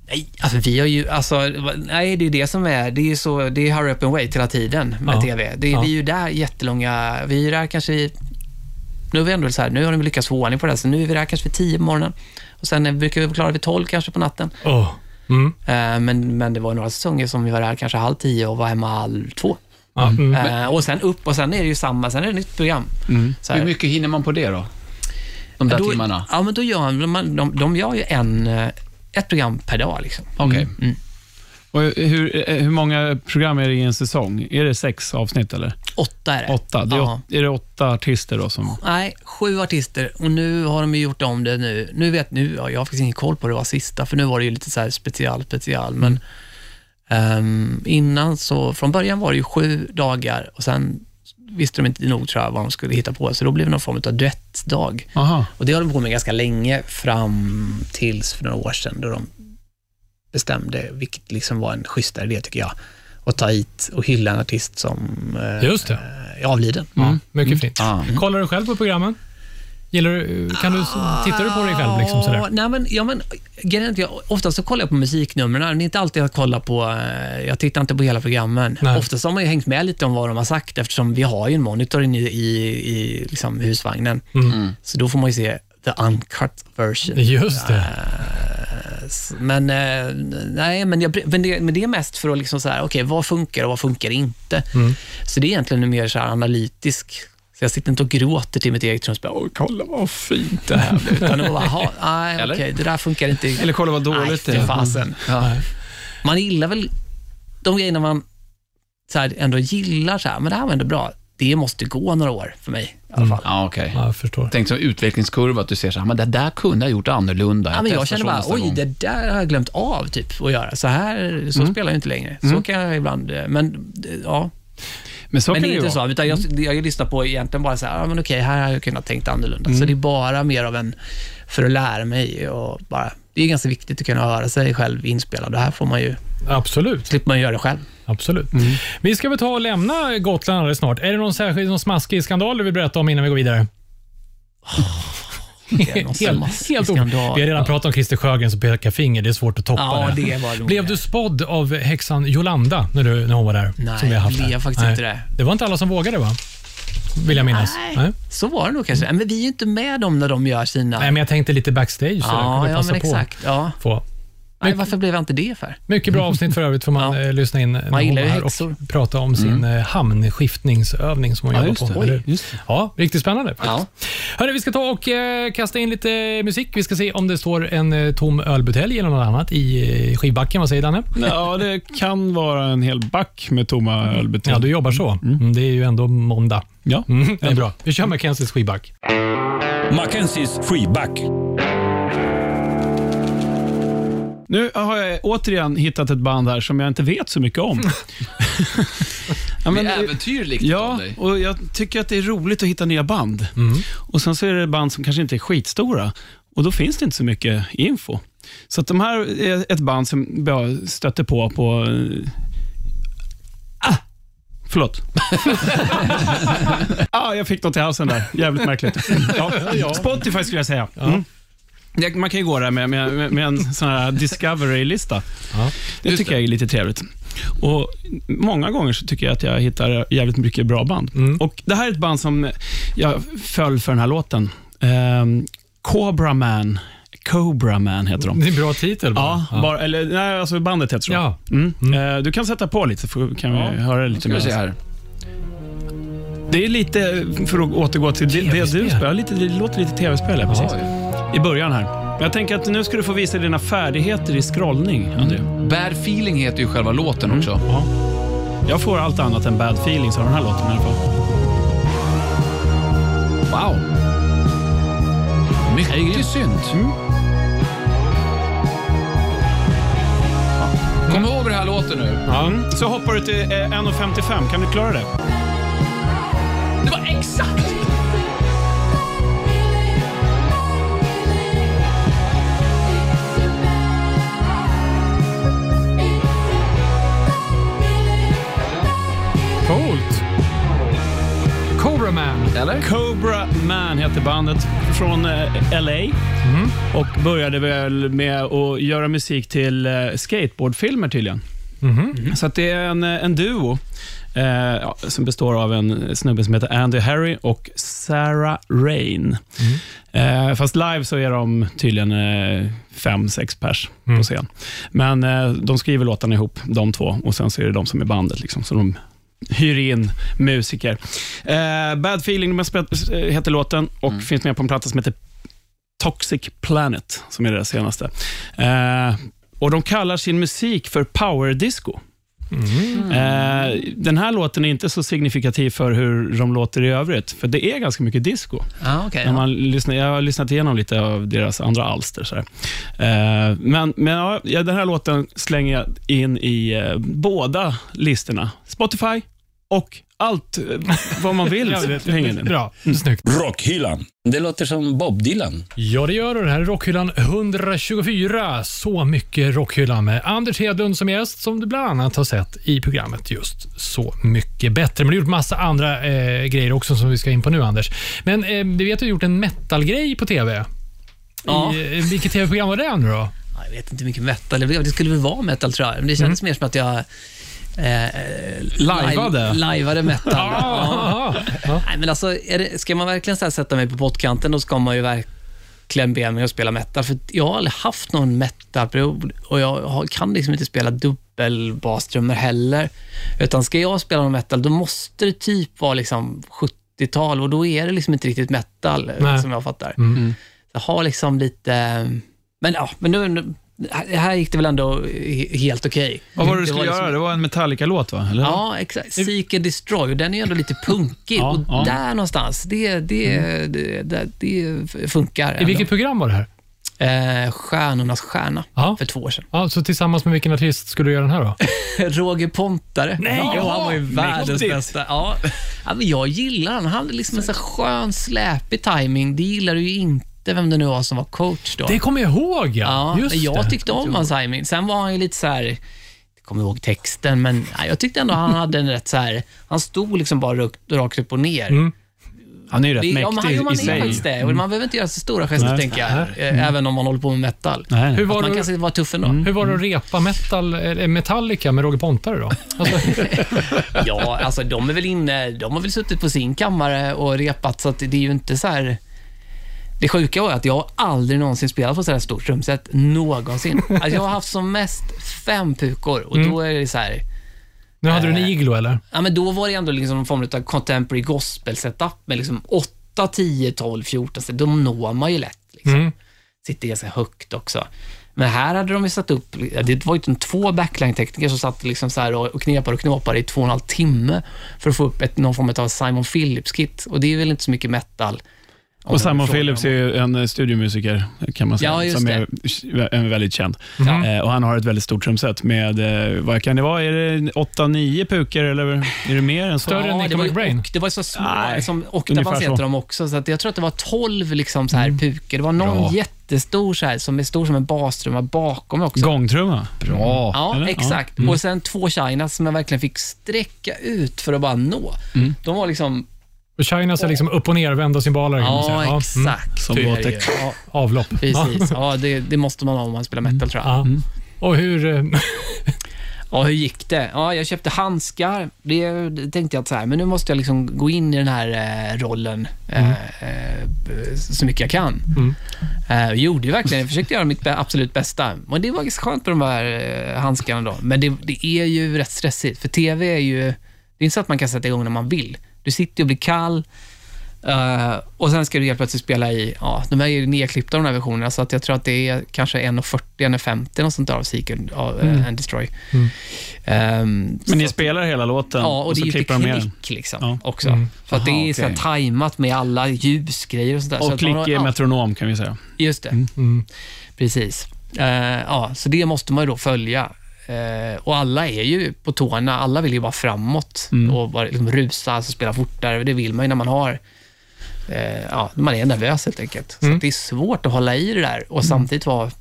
Nej, alltså vi har ju, alltså, nej det är ju det som är, det är ju så, det är hurry up and wait hela tiden med Ja. TV. Det är, Ja. Vi är ju där jättelånga, vi är ju där kanske i, nu är vi ändå så här, nu har de lyckats få ordning på det här, så nu är vi där kanske vid tio på morgonen och sen är- brukar vi klara vid tolv kanske på natten. Åh. Mm. Eh, men, men det var några säsonger som vi var där kanske halv tio och var hemma halv två. Mm. Eh, och sen upp och sen är det ju samma, sen är det ett nytt program. Så här. Hur mycket hinner man på det då? De där då, timmarna? Ja, men då gör de, de, de gör ju en, eh, ett program per dag. Liksom. Okej. Mm. Och hur, hur många program är det i en säsong? Är det sex avsnitt eller? Åtta är det. Åtta? Det är, åt, är det åtta artister då som... Nej, sju artister och nu har de gjort om det nu. Nu vet nu, ja, jag har faktiskt ingen koll på det var sista, för nu var det ju lite så här special, special. Men ehm, innan så, från början var det ju sju dagar och sen visste de inte nog tror jag vad de skulle hitta på, så då blev det någon form av duettdag. Aha. Och det har de på med ganska länge, fram tills för några år sedan, då de bestämde, vilket liksom var en schysstare idé tycker jag, att ta hit och hylla en artist som eh, Just det. är avliden. Ja, mycket fint. Ah. Kollar du själv på programmen? Gillar du, kan du, tittar du på dig själv? Liksom sådär? Ja, Nej, men, ja, men, jag, oftast så kollar jag på musiknumren. Det är inte alltid att kolla på, eh, jag tittar inte på hela programmen. Nej. Oftast har man ju hängt med lite om vad de har sagt eftersom vi har ju en monitor i, i, i liksom husvagnen. Mm. Så då får man ju se the uncut version. Just det. S- Men, eh, nej, men, jag, men, det, men det är mest för att liksom så här, okej, vad funkar och vad funkar inte? Mm. Så det är egentligen mer så här analytisk. Så jag sitter inte och gråter till mitt eget trumspel. Åh, kolla vad fint det här blev. Utan bara, "Jaha, nej, okej, det där funkar inte. Eller kolla vad dåligt nej, det är. fasen. Ja. Man gillar väl de grejerna man så här, ändå gillar, så här, men det här var ändå bra. Det måste gå några år för mig i alla fall. Ja, okej. Ja, jag förstår. Tänk som utvecklingskurva, att du ser så här, men det där kunde jag gjort annorlunda. Ja, men jag känner bara, oj, gång." det där har jag glömt av typ att göra. Så här, så spelar jag inte längre. Så kan jag ibland, eh, men eh, ja. Men så men kan det är inte vara. så, utan jag, jag lyssnar på egentligen bara så här, ja men okej, här har jag kunnat tänkt annorlunda. Så det är bara mer av en, för att lära mig och bara, det är ganska viktigt att kunna höra sig själv inspelad och här får man ju, Absolut. slipper man göra det själv. Absolut. Vi ska väl ta och lämna Gotland alldeles snart. Är det någon särskild någon smaskig skandal du vill berätta om innan vi går vidare? Någon [laughs] Helt, helt skandal. Vi har redan pratat om Christer Sjögren som pekar finger. Det är svårt att toppa Ja, det. det var. Blev du spådd av häxan Jolanda när, du, när hon var där? Nej, som vi har haft blev jag faktiskt inte det. Det var inte alla som vågade va? vill jag minnas. Nej, så var det nog kanske. Men vi är ju inte med dem när de gör sina... Nej, men jag tänkte lite backstage. så ja, ja passa men på exakt. Ja. Få. Nej, varför blev jag inte det för? Mycket bra avsnitt för övrigt får man [laughs] Ja. eh, lyssna in när Man hon här och prata om sin mm. hamnskiftningsövning som hon Ja, jobbar just på. det. eller Oj, det. Ja, riktigt spännande. Ja. Hörrni, vi ska ta och eh, kasta in lite musik. Vi ska se om det står en eh, tom ölbutelj eller något annat i eh, skivbacken. Vad säger Danne? Ja, det kan vara en hel back med tomma ölbuteljer. Ja, du jobbar så. Mm, det är ju ändå måndag. Ja. Mm, det är bra. Vi kör Mackenzies skivback. Mackenzies freeback. Nu har jag återigen hittat ett band här som jag inte vet så mycket om. [laughs] ja, Det men, är äventyrligt ja, av dig. och jag tycker att det är roligt att hitta nya band. Och Sen så är det band som kanske inte är skitstora och då finns det inte så mycket info. Så att de här är ett band som jag stötte på på... eh, Ah! Förlåt. [laughs] [laughs] ah, jag fick något i halsen där. Jävligt märkligt. Ja. Spotify skulle jag säga. Mm. Det- Man kan ju gå där med, med, med en sån här Discovery-lista. Det Just tycker det. jag är lite trevligt. Och Många gånger så tycker jag att jag hittar jävligt mycket bra band. Och Det här är ett band som jag föll för den här låten. Um, Cobra Man. Cobra Man heter de. Det är en bra titel. bara. Ja, Bara, eller, nej, alltså bandet heter så. Ja. Mm. Eh, du kan sätta på lite, så kan vi höra lite mer. här. Det är lite, för att återgå till det, det du TV-spel. spelar, lite, det låter lite tv-spel här, precis. Oj. I början här. Jag tänker att nu ska du få visa dina färdigheter i scrollning, André. Bad feeling heter ju själva låten också. Ja. Jag får allt annat än bad feelings av den här låten i alla fall. Wow. Mycket synt. Kom ihåg det här låten nu. Mm. Så hoppar du till eh, 1.55. Kan du klara det? Det var exakt! Cobra Man. Eller? Cobra Man heter bandet från eh, LA och började väl med att göra musik till eh, skateboardfilmer tydligen. Så att det är en, eh, en duo eh, ja, som består av en snubbe som heter Andy Harry och Sarah Rain. Eh, fast live så är de tydligen eh, fem, sex pers på scen. Men de skriver låtarna ihop, de två, och sen så är det de som är bandet. Liksom, så de hyr in musiker. Eh, Bad Feeling de har spelat, eh, heter låten och finns med på en platta som heter Toxic Planet, som är deras senaste. Eh, och De kallar sin musik för power disco. Eh, den här låten är inte så signifikativ för hur de låter i övrigt, för det är ganska mycket disco. Ja, okej. När man lyssnar, jag har lyssnat igenom lite av deras andra alster. Så. Eh, men men ja, ja, den här låten slänger jag in i eh, båda listorna. Spotify och allt eh, vad man vill. [laughs] Hänger. Bra. Snyggt. Rockhyllan. Det låter som Bob Dylan. Ja, det gör det. Det här är Rockhyllan 124. Så mycket Rockhyllan med Anders Hedlund som gäst, som du bland annat har sett i programmet just Så mycket bättre. Men du har gjort massa andra eh, grejer också som vi ska in på nu, Anders. Men eh, vi vet att du har gjort en metal-grej på TV. Ja. I, eh, vilket TV-program var det nu då? Ja, Jag vet inte hur mycket metal det blev. Det skulle väl vara metal tror jag. Men det kändes mer som att jag eh, Lajvade? live- Lajvade metal. [laughs] ja. Ah, ja. Nej, men alltså, det, ska man verkligen så sätta mig på pottkanten, då ska man ju verkligen be mig att spela metal. För jag har aldrig haft någon metalperiod och jag kan liksom inte spela dubbelbastrummor heller. Utan ska jag spela någon metal, då måste det typ vara liksom 70-tal och då är det liksom inte riktigt metal, eh, Nej. som jag fattar. Mm. Jag har liksom lite... Men ja, men nu, här gick det väl ändå he- helt okej. Vad var det du Det skulle var liksom- göra? Det var en Metallica-låt, va? Eller? Ja, exakt. Seek and Destroy. Och Den är ju ändå lite punkig. [laughs] Ja, och ja. där någonstans, det, det, det, det, det funkar. I ändå. vilket program var det här? Eh, Stjärnornas stjärna, Ja. för två år sedan. Ja, så tillsammans med vilken artist skulle du göra den här då? [laughs] Roger Pontare. Nej, ja, ja, han var ju världens bästa. Ja. Ja, men jag gillar han. Han hade liksom en så skön, släpig timing. Det gillar du ju inte vem det nu var som var coach då. Det kommer jag ihåg, ja. Ja, jag det. tyckte om hans timing. Sen var han ju lite så här, jag kommer ihåg texten, men nej, jag tyckte ändå han hade en rätt så här, han stod liksom bara rakt, rakt upp och ner. Mm. Han är ju rätt ja, han, mäktig jo, man i sig. faktiskt det. Och man behöver inte göra så stora gester, Nej. tänker jag. Eh, Även om man håller på med metal. Nej, nej. Hur Att var, man det, kan vara tuff ändå. hur var det att repa metal, eh, Metallica med Roger Pontare då? Alltså, [laughs] Ja, alltså de är väl inne, de har väl suttit på sin kammare och repat, så att det är ju inte så här... Det sjuka var att jag aldrig någonsin spelat på så här stort trumset, någonsin. [laughs] Alltså jag har haft som mest fem pukor och då är det så här... nu hade du en Eh, iglo eller? Ja, men då var det ändå liksom någon form av contemporary gospel setup med liksom 8, 10, 12, 14, så de når man ju lätt. Liksom. Mm. Sitter ganska högt också. Men här hade de ju satt upp, det var ju inte två backline-tekniker som satt liksom så här och knepade och knåpade i två och en halv timme för att få upp ett, någon form av Simon Phillips-kit. Och det är väl inte så mycket metal. Och Simon Phillips är en eh, studiomusiker, kan man säga, Ja, som det. är, är väldigt känd. Ja. Eh, och Han har ett väldigt stort trumset med, eh, vad kan det vara, är det 8-9 pukor eller är det mer än så? Större än Ja, det ju, McBrain. och, det var så små, Nej, som ungefär Octavans heter de också, så att jag tror att det var 12 liksom så här pukor. Det var någon Bra. jättestor så här, som är stor som en bastrumma bakom också. Gångtrumma. Bra. Ja, Eller? exakt. Och sen två Chinas som jag verkligen fick sträcka ut för att bara nå. De var liksom, Och Chinas är liksom upp och nervända cymbaler kan man säga. ja Ja, mm. exakt. Som är det låter- ju. Ja, Avlopp. [laughs] precis. Ja, det, det måste man ha om man spelar metal tror jag. Ja. Och hur... eh, Ja, hur gick det? Ja, jag köpte handskar. Det, det tänkte jag att så här, men nu måste jag liksom gå in i den här eh, rollen eh, eh, så mycket jag kan. Mm. Eh, jag gjorde ju verkligen, jag försökte göra mitt bä- absolut bästa. Och det var ganska skönt med de här eh, handskarna då. Men det, det är ju rätt stressigt, för TV är ju, det är inte så att man kan sätta igång när man vill. Du sitter och blir kall, eh, och sen ska du helt plötsligt spela i, ja, de är ju nedklippta de här versionerna, så att jag tror att det är kanske 1.40, 1.50 något sånt där av Seeker, av mm. And Destroy. Mm. Ehm, Men ni så- spelar hela låten Ja, och, det så är ju klipper de den. teknik liksom Ja. också. Mm. För att det Aha, är så här okej. tajmat med alla ljusgrejer och sådär. så Och att man har- klick är ja, metronom kan vi säga. Just det, mm. precis. Eh, ja, så det måste man ju då följa. Eh, och alla är ju på tårna, alla vill ju bara framåt Mm. och bara liksom rusa, alltså spela fortare. Det vill man ju när man har eh, ja, man är nervös helt enkelt. Så Mm. det är svårt att hålla i det där och samtidigt vara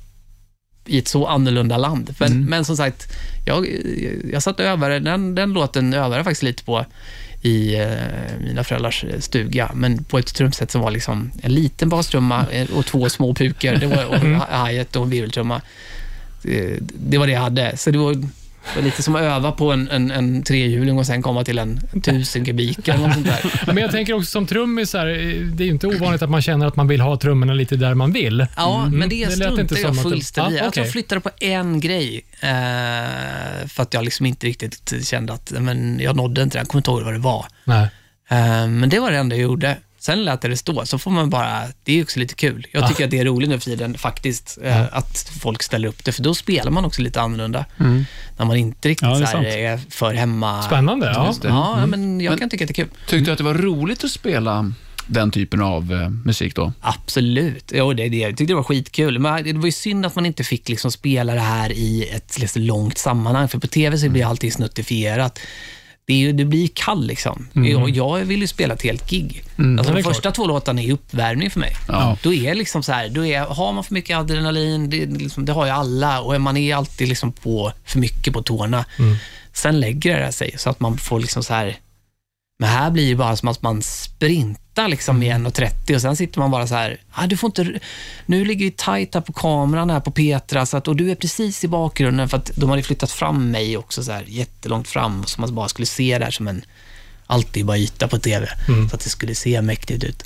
i ett så annorlunda land. Men, Mm. men som sagt, jag, jag satt och övade, den, den låten övade jag faktiskt lite på i eh, mina föräldrars stuga, men på ett trumset som var liksom en liten bastrumma eh, och två små pukor. Det var och hi-hat och en virveltrumma. Det, det var det jag hade. Så det var, det var lite som att öva på en, en, en trehjuling och sen komma till en tusen kubik eller något sånt där. [laughs] Men jag tänker också som trummis, här, eh, det är ju inte ovanligt att man känner att man vill ha trummorna lite där man vill. Ja, men det, Det inte struntar jag att det- fullständigt i. Tror okej. jag flyttade på en grej, eh, för att jag liksom inte riktigt kände att men jag nådde inte den. Jag kommer inte ihåg vad det var. Nej. Eh, men det var det enda jag gjorde. Sen lät det stå, så får man bara, det är också lite kul. Jag tycker att det är roligt nu för tiden faktiskt, eh, att folk ställer upp det, för då spelar man också lite annorlunda. När man inte riktigt Ja, är är för hemma. Spännande. Ja. Ja, men jag Men- kan tycka att det är kul. Tyckte du att det var roligt att spela den typen av eh, musik då? Absolut. Jo, det, det, jag tyckte det var skitkul. Men det var ju synd att man inte fick liksom spela det här i ett liksom långt sammanhang, för på TV så blir allting snuttifierat. Det, är det blir kall liksom. Jag, jag vill ju spela ett helt gig. alltså, Mm. är de klart. första två låtarna är uppvärmning för mig. Ja. Då är liksom så här, då är, har man för mycket adrenalin, det, liksom, det har ju alla, och man är alltid liksom på för mycket på tårna. Mm. Sen lägger det sig så att man får liksom så här, men här blir det bara som att man sprintar liksom i 1.30 och sen sitter man bara så här, ah, du får inte, nu ligger vi tajt här på kameran här på Petra så att, och du är precis i bakgrunden för att de hade flyttat fram mig också så här jättelångt fram så man bara skulle se det här som en, alltid bara yta på TV, så att det skulle se mäktigt ut.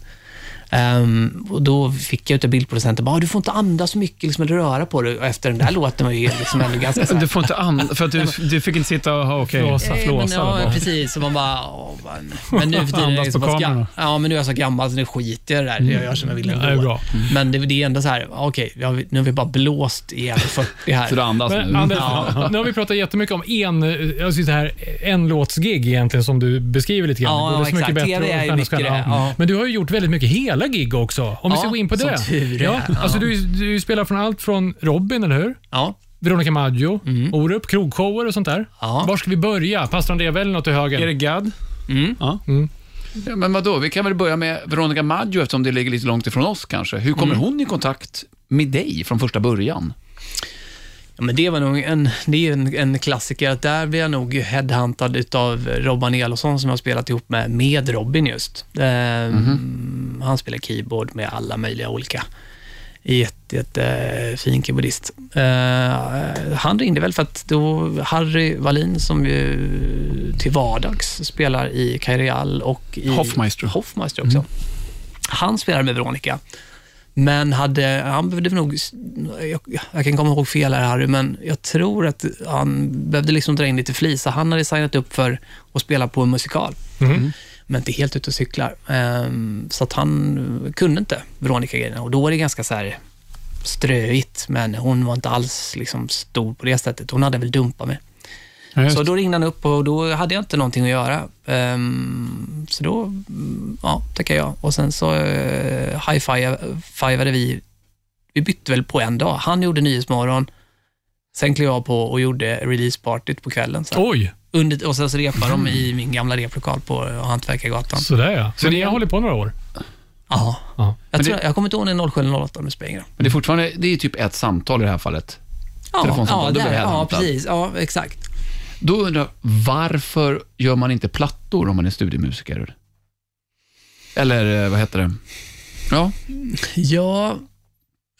Ehm, och då fick jag ut en bildproducenten bara, ah, du får inte andas så mycket liksom, eller röra på dig. Och efter den där låten var ju liksom ändå ganska så här, Du får inte an... För att du, [laughs] du fick inte sitta och ha okej. Flåsa, Nej, flåsa. ja, vad? precis. Så man bara, åh, man. Men nu för tiden är Andas jag så på pass kameran gammal. Ja, men nu är jag så gammal så nu skiter jag i det där. Jag gör som jag vill Ja, det är ändå. bra. Men det, det är ändå så här, okej, har- nu har vi bara blåst i över 40 här. Så du andas Men nu? Anders, nu har vi pratat jättemycket om en, alltså det här, en låtsgig egentligen som du beskriver lite grann. Ja, Det går så mycket exakt. bättre TV är och mycket det, ja. Men du har ju gjort väldigt mycket hela gig också. Om vi ska Ja, gå in på som det. tur är. Ja, Ja. alltså du, du spelar från allt från Robin, eller hur? Ja, Veronica Maggio, Orup, krogshower och sånt där. Mm. Ja. Var ska vi börja? Pastor André väl något till höger? Är det gadd? mm. Ja. Ja, men vadå? Vi kan väl börja med Veronica Maggio eftersom det ligger lite långt ifrån oss kanske. Hur kommer hon i kontakt med dig från första början? Ja, men det var nog en, det är en, en klassiker. Att där blev jag nog headhuntad utav Robban Elofsson som jag har spelat ihop med, med Robin just. Ehm, Han spelar keyboard med alla möjliga olika. Jätte, jätte fin keyboardist. Eh, han ringde väl för att då Harry Wallin som ju till vardags spelar i Kairial och i Hoffmeister. Hoffmeister också. Han spelar med Veronica. Men hade, han behövde nog, jag, jag kan komma ihåg fel här Harry, men jag tror att han behövde liksom dra in lite flis. Så Han hade signat upp för att spela på en musikal, men inte helt ute och cyklar. Ehm, så att han kunde inte Veronica-grejerna och då är det ganska så här ströigt, men hon var inte alls liksom stor på det sättet. Hon hade väl dumpat mig. Just Så då ringde han upp och då hade jag inte någonting att göra. Ehm, så då, ja, tackade jag. Och sen så uh, high-fivade vi. Vi bytte väl på en dag. Han gjorde Nyhetsmorgon, sen klev jag på och gjorde releasepartyt på kvällen. Så. Oj, Under, och sen så repade de i min gamla replokal på Hantverkargatan. sådär ja. Så ni har hållit på några år? Ja. Ja. Jag, tror, det- jag kommer inte ihåg när 07 eller 08, men det spelar ingen. Men det är fortfarande, det är typ ett samtal i det här fallet. Ja, ja, där, ja, precis. Ja, exakt. Då undrar jag, varför gör man inte plattor om man är studiemusiker? Eller eh, vad heter det? Ja, Ja,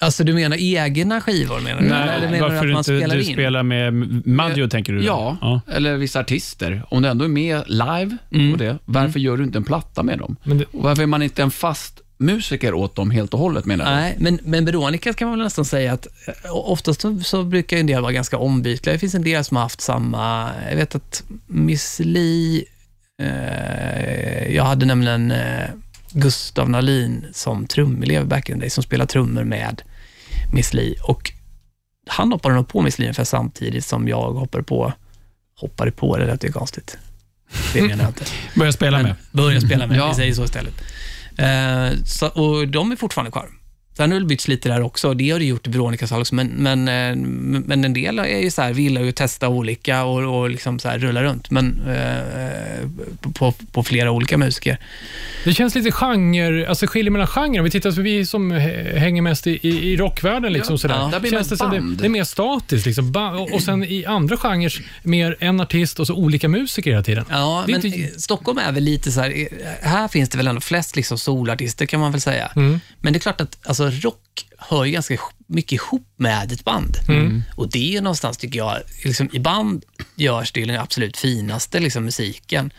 alltså du menar egna skivor menar du? Nej, eller menar varför du att man inte spelar du in? spelar med Maggio, tänker du? ja, ja. eller vissa artister. Om du ändå är med live Mm. och det, varför gör du inte en platta med dem? Det, varför är man inte en fast musiker åt dem helt och hållet menar jag? Nej, men, men Veronica kan man väl nästan säga att eh, oftast så, så brukar ju en del vara ganska ombytliga. Det finns en del som har haft samma, jag vet att Miss Li, eh, jag hade nämligen eh, Gustav Nalin som trumelev back in the day, som spelade trummor med Miss Li och han hoppade nog på Miss Li ungefär samtidigt som jag hoppade på, hoppade på, det lät ju konstigt. Det menar jag inte. [laughs] Börja spela med. Börja spela med, vi säger så istället. Eh, så, och de är fortfarande kvar. Sen har det bytts lite där också, det har det gjort i Veronicas fall också, men, men, eh, men en del är ju så här, gillar ju att testa olika och, och liksom så här rulla runt, men eh, på, på flera olika musiker. det känns lite genre, alltså skiljer mellan genrer. Vi tittar, så vi som hänger mest i, i, rockvärlden, liksom Ja, sådär. ja. Där blir känns det, som det, det är mer statiskt. Liksom. Ba- och, och sen i andra genrer, mer en artist och så olika musiker hela tiden. Ja, men inte- Stockholm är väl lite så här, här finns det väl ändå flest liksom solartister kan man väl säga. Mm. Men det är klart att alltså, rock hör ju ganska mycket ihop med ett band. Mm. Och det är ju någonstans, tycker jag, liksom, i band görs det ju den absolut finaste liksom, musiken.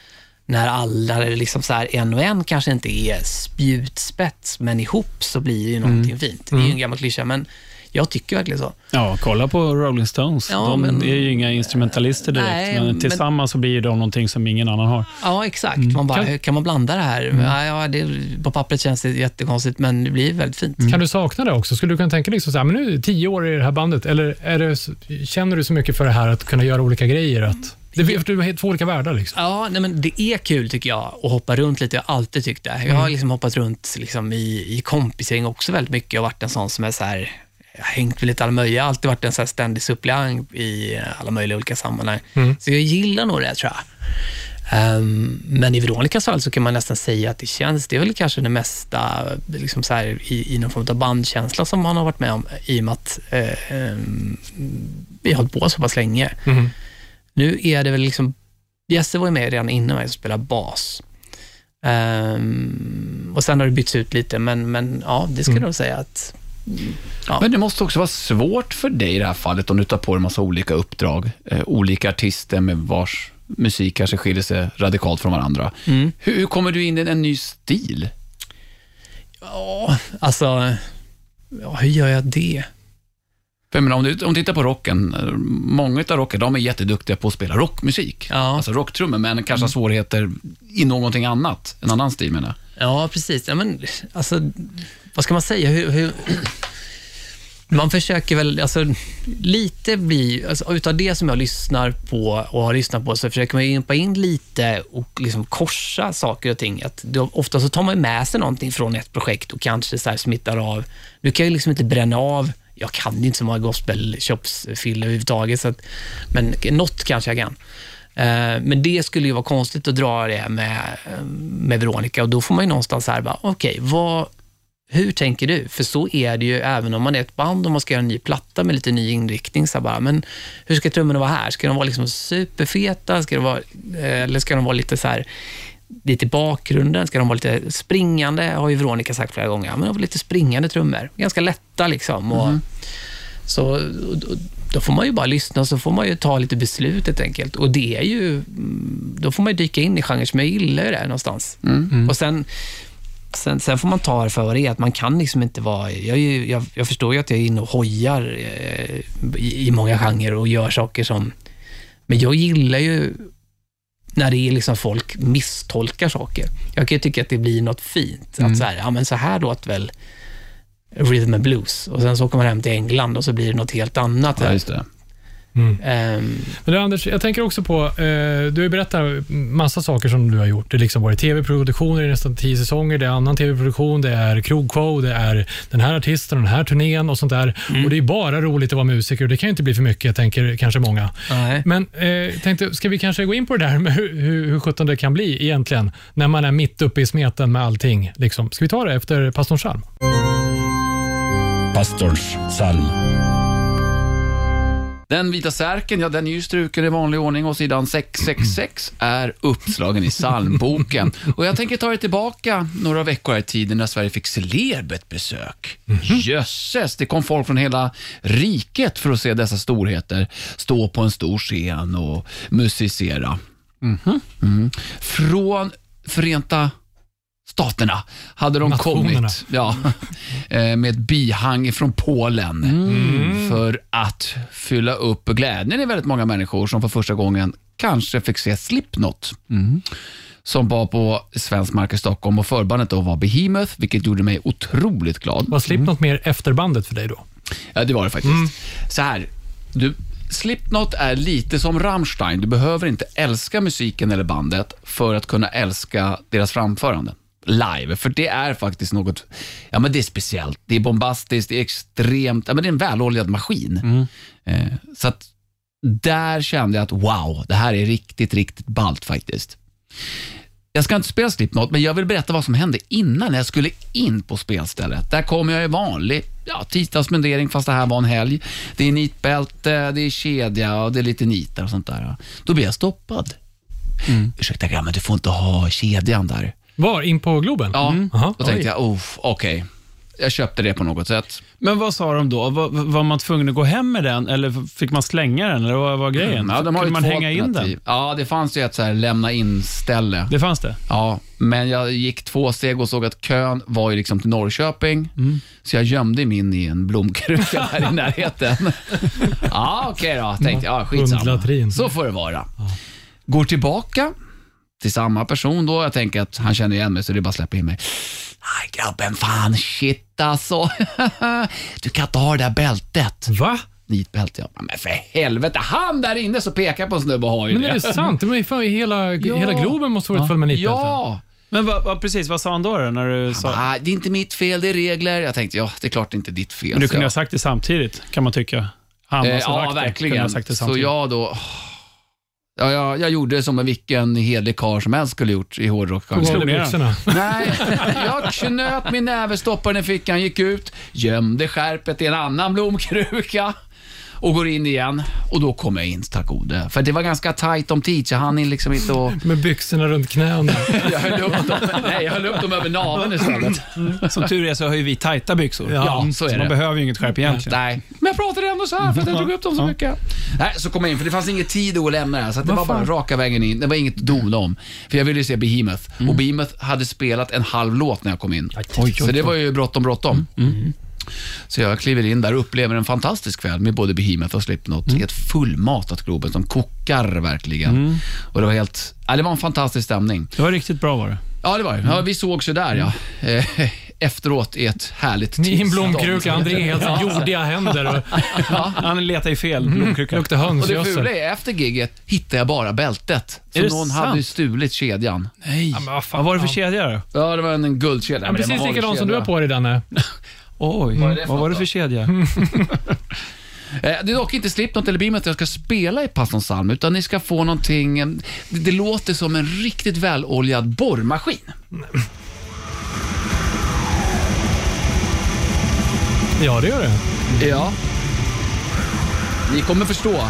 När alla, liksom så här, en och en kanske inte är spjutspets, men ihop så blir det ju någonting Mm. fint. Det är ju en gammal klyscha, men jag tycker verkligen så. Ja, kolla på Rolling Stones. Ja, de men- är ju inga instrumentalister direkt, Nej, men men- tillsammans så blir de någonting som ingen annan har. Ja, exakt. Man bara, Kan- kan, man blanda det här? Ja, ja, det, på pappret känns det jättekonstigt, men det blir väldigt fint. Kan du sakna det också? Skulle du kunna tänka dig liksom så här, men nu är tio år i det här bandet, eller är det, känner du så mycket för det här att kunna göra olika grejer? Att, det är du helt två olika världar. Liksom. Ja, nej, men det är kul tycker jag att hoppa runt lite. Jag har alltid tyckt det. Jag har liksom hoppat runt liksom i, i kompisgäng också väldigt mycket och varit en sån som är så här, jag har hängt med lite alla möjliga. Alltid varit en så här ständig suppleant i alla möjliga olika sammanhang. Så jag gillar nog det tror jag. Ehm, men i Veronicas fall så kan man nästan säga att det känns, det är väl kanske det mesta liksom så här, i, i någon form av bandkänsla som man har varit med om i och med att eh, ehm, vi har hållit på så pass länge. Mhm. Nu är det väl liksom, Jesse var ju med redan innan mig som spelade bas. Ehm, och sen har det bytts ut lite, men, men ja, det skulle jag nog säga att Ja. Men det måste också vara svårt för dig i det här fallet om du tar på dig en massa olika uppdrag. Eh, olika artister med vars musik kanske skiljer sig radikalt från varandra. Mm. Hur, hur kommer du in i en ny stil? Ja, alltså, ja, hur gör jag det? För jag menar, om, du, om du tittar på rocken, eh, många av rockare, de är jätteduktiga på att spela rockmusik. Ja. Alltså rocktrummor, men kanske har svårigheter i någonting annat, en annan stil menar jag. Ja, precis. Ja, men, alltså, vad ska man säga? Hur, hur, man försöker väl, alltså, lite bli, alltså, utav det som jag lyssnar på och har lyssnat på, så försöker man ju impa in lite och liksom korsa saker och ting. Att då, ofta så tar man med sig någonting från ett projekt och kanske så här smittar av. Nu kan jag liksom inte bränna av, jag kan ju inte så många gospel överhuvudtaget, så att, men något kanske jag kan. Eh, men det skulle ju vara konstigt att dra det med, eh, med Veronica och då får man ju någonstans här bara, okej, vad hur tänker du? För så är det ju även om man är ett band och man ska göra en ny platta med lite ny inriktning. Så bara, men hur ska trummorna vara här? Ska de vara liksom superfeta? Ska de vara, eh, eller ska de vara lite så här, lite i bakgrunden? Ska de vara lite springande? har ju Veronica sagt flera gånger. Men de har lite springande trummor. Ganska lätta liksom. Och, så och- och- då får man ju bara lyssna och så får man ju ta lite beslut helt enkelt. Och det är ju, mm, då får man ju dyka in i genren, men jag gillar ju det någonstans. Och sen, sen, sen får man ta det för vad det är, att man kan liksom inte vara... Jag, jag, jag förstår ju att jag är inne och hojar eh, i, i många genrer och gör saker som... Men jag gillar ju när det är liksom folk misstolkar saker. Jag kan ju tycka att det blir något fint. Att så här, ja men så här låter väl rhythm and blues. Och sen så åker man hem till England och så blir det något helt annat. Ja, det. Ehm, Men du, Anders, jag tänker också på, eh, du har ju berättat massa saker som du har gjort. Det har liksom varit tv-produktioner i nästan tio säsonger, det är annan tv-produktion, det är krogshow, det är den här artisten och den här turnén och sånt där. Och Det är bara roligt att vara musiker och det kan ju inte bli för mycket, tänker kanske många. nej. Men eh, tänkte, ska vi kanske gå in på det där med hur, hur, hur sjutton det kan bli egentligen, när man är mitt uppe i smeten med allting. Liksom. Ska vi ta det efter pastorns psalm? Pastorns psalm. Den vita särken, ja den är ju struken i vanlig ordning och sidan 666 är uppslagen i psalmboken. Och jag tänker ta er tillbaka några veckor här i tiden när Sverige fick celebert Jösses, det kom folk från hela riket för att se dessa storheter stå på en stor scen och musicera. Mhm. Från Förenta Staterna hade de Nationerna. kommit ja, [laughs] eh, med ett bihang från Polen för att fylla upp glädjen i väldigt många människor som för första gången kanske fick se Slipknot. Som var på svensk mark i Stockholm och förbandet då var Behemoth, vilket gjorde mig otroligt glad. Var Slipknot mer efterbandet för dig då? Ja, det var det faktiskt. Så här, du, Slipknot är lite som Rammstein. Du behöver inte älska musiken eller bandet för att kunna älska deras framförande live. För det är faktiskt något, ja men det är speciellt. Det är bombastiskt, det är extremt, ja men det är en väloljad maskin. Eh, så att där kände jag att wow, det här är riktigt, riktigt ballt faktiskt. Jag ska inte spela Slipknot, men jag vill berätta vad som hände innan jag skulle in på spelstället. Där kom jag i vanlig ja, tisdagsmundering, fast det här var en helg. Det är nitbälte, det är kedja och det är lite nitar och sånt där. Då blir jag stoppad. Ursäkta grabben, du får inte ha kedjan där. Var? In på Globen? Ja, Aha, då tänkte oj. jag, oh, okej. Jag köpte det på något sätt. Men vad sa de då? Var, var man tvungen att gå hem med den eller fick man slänga den? Eller vad var grejen? Ja, de har ju Kunde man två hänga in alternativ. den? Ja, det fanns ju ett så här lämna in-ställe. Det fanns det? Ja, men jag gick två steg och såg att kön var ju liksom till Norrköping. Så jag gömde min i en blomkruka där i närheten. [laughs] ja, okej då, tänkte jag. Ja, skitsamma. Hundlatrin. Så får det vara. Går tillbaka till samma person då. Jag tänker att han känner igen mig så det är bara att släppa in mig. Nej grabben, fan shit alltså. [laughs] du kan inte ha det där bältet. Va? Nitbälte, ja. Men för helvete, han där inne så pekar på en snubbe och har ju Men det. är det sant? Men fan, hela, [laughs] hela Globen måste varit full med nitbälten. Ja! Men vad, vad, precis, vad sa han då, då när du sa... Ah, det är inte mitt fel, det är regler. Jag tänkte, ja, det är klart det är inte ditt fel. Men du kunde jag- ha sagt det samtidigt, kan man tycka. Han Eh, ja, verkligen. ha sagt det Så jag då... Ja, jag, jag gjorde som en vilken hederlig karl som helst skulle gjort i Tog hårdrockgenren. av dig byxorna. [laughs] Nej, jag knöt min näve, stoppade den i fickan, gick ut, gömde skärpet i en annan blomkruka och går in igen. Och då kom jag in, tack gode. För det var ganska tight om tid, så hann in liksom inte och... [laughs] Med byxorna runt knäna. [laughs] Jag höll upp dem, nej, jag höll upp dem över naveln istället. Som tur är så har ju vi tajta byxor. Ja, så är man det. behöver ju inget skärp egentligen. Nej, men jag pratade ändå så här för att jag drog upp dem så mycket. Nej, så kom jag in, för det fanns ingen tid att lämna det här, så att det var bara raka vägen in. Det var inget dona om. För jag ville ju se Behemoth. Och Behemoth hade spelat en halv låt när jag kom in. så det var ju bråttom, bråttom. Så jag kliver in där och upplever en fantastisk kväll med både Behemoth och Slipknot i ett fullmatat Globen som kokar verkligen. Och det var helt, ja, det var en fantastisk stämning. Det var riktigt bra var det. Ja, det var det. Ja, vi sågs ju där ja. Eh, [laughs] Efteråt i ett härligt Ni i en tillstånd. blomkruka, André helt jordiga händer och [laughs] Han letar i fel blomkruka. luktar Och det hönsgödsel. fula är, efter gigget hittade jag bara bältet. Så Är det någon sant? hade ju stulit kedjan. Nej. Ja, men vad fan. vad var det för kedja då? Ja, det var en, en guldkedja. Ja, precis likadan som du har på dig, Danne. [laughs] Oj, Vad vad var det för kedja? [laughs] Eh, Det är dock inte Slipknot eller Beamet jag ska spela i Pastorns psalm, utan ni ska få någonting... eh, Det, det låter som en riktigt väloljad borrmaskin. Ja, det gör det. Ja. Ni kommer förstå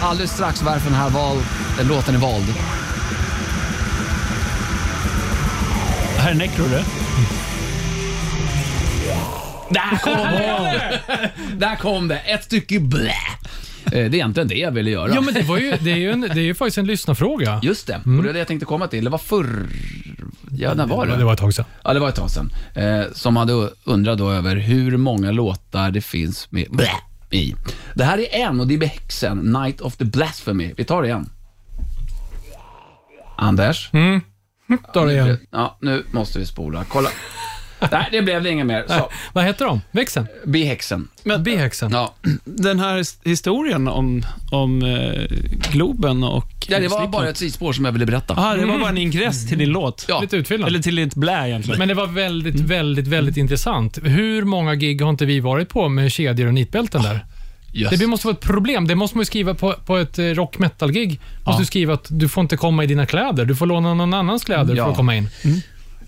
alldeles strax varför den här val, den låten är vald. Det här är Necro det. Där kom det! [laughs] Där kom det. Ett stycke blä. Eh, Det är egentligen det jag ville göra. Ja, men det, var ju, det, är ju en, det är ju faktiskt en lyssnarfråga. Just det, och det är det jag tänkte komma till. Det var förr... Ja, när var det? Det var ett tag sedan. Ja, det var ett tag sedan. Eh, som hade undrat då över hur många låtar det finns med blä i. Det här är en och det är Behexen, Night of the Blasphemy. Vi tar det igen. Anders? Ta det igen. Ja, nu måste vi spola. Kolla. Nej, det blev det inget mer. Så, Vad heter de? Växeln? Behexen. Bihäxan? Ja. Den här his- historien om, om eh, Globen och... ja, det var bara ett sidospår som jag ville berätta. Ah, det var bara en ingress till din låt. Ja. Lite utfyllnad. Eller till ditt blä egentligen. Men det var väldigt, väldigt, väldigt intressant. Hur många gig har inte vi varit på med kedjor och nitbälten där? Yes. Det måste vara ett problem. Det måste man ju skriva på, på ett eh, rock metal-gig. Måste du skriva att du får inte komma i dina kläder. Du får låna någon annans kläder Ja. för att komma in.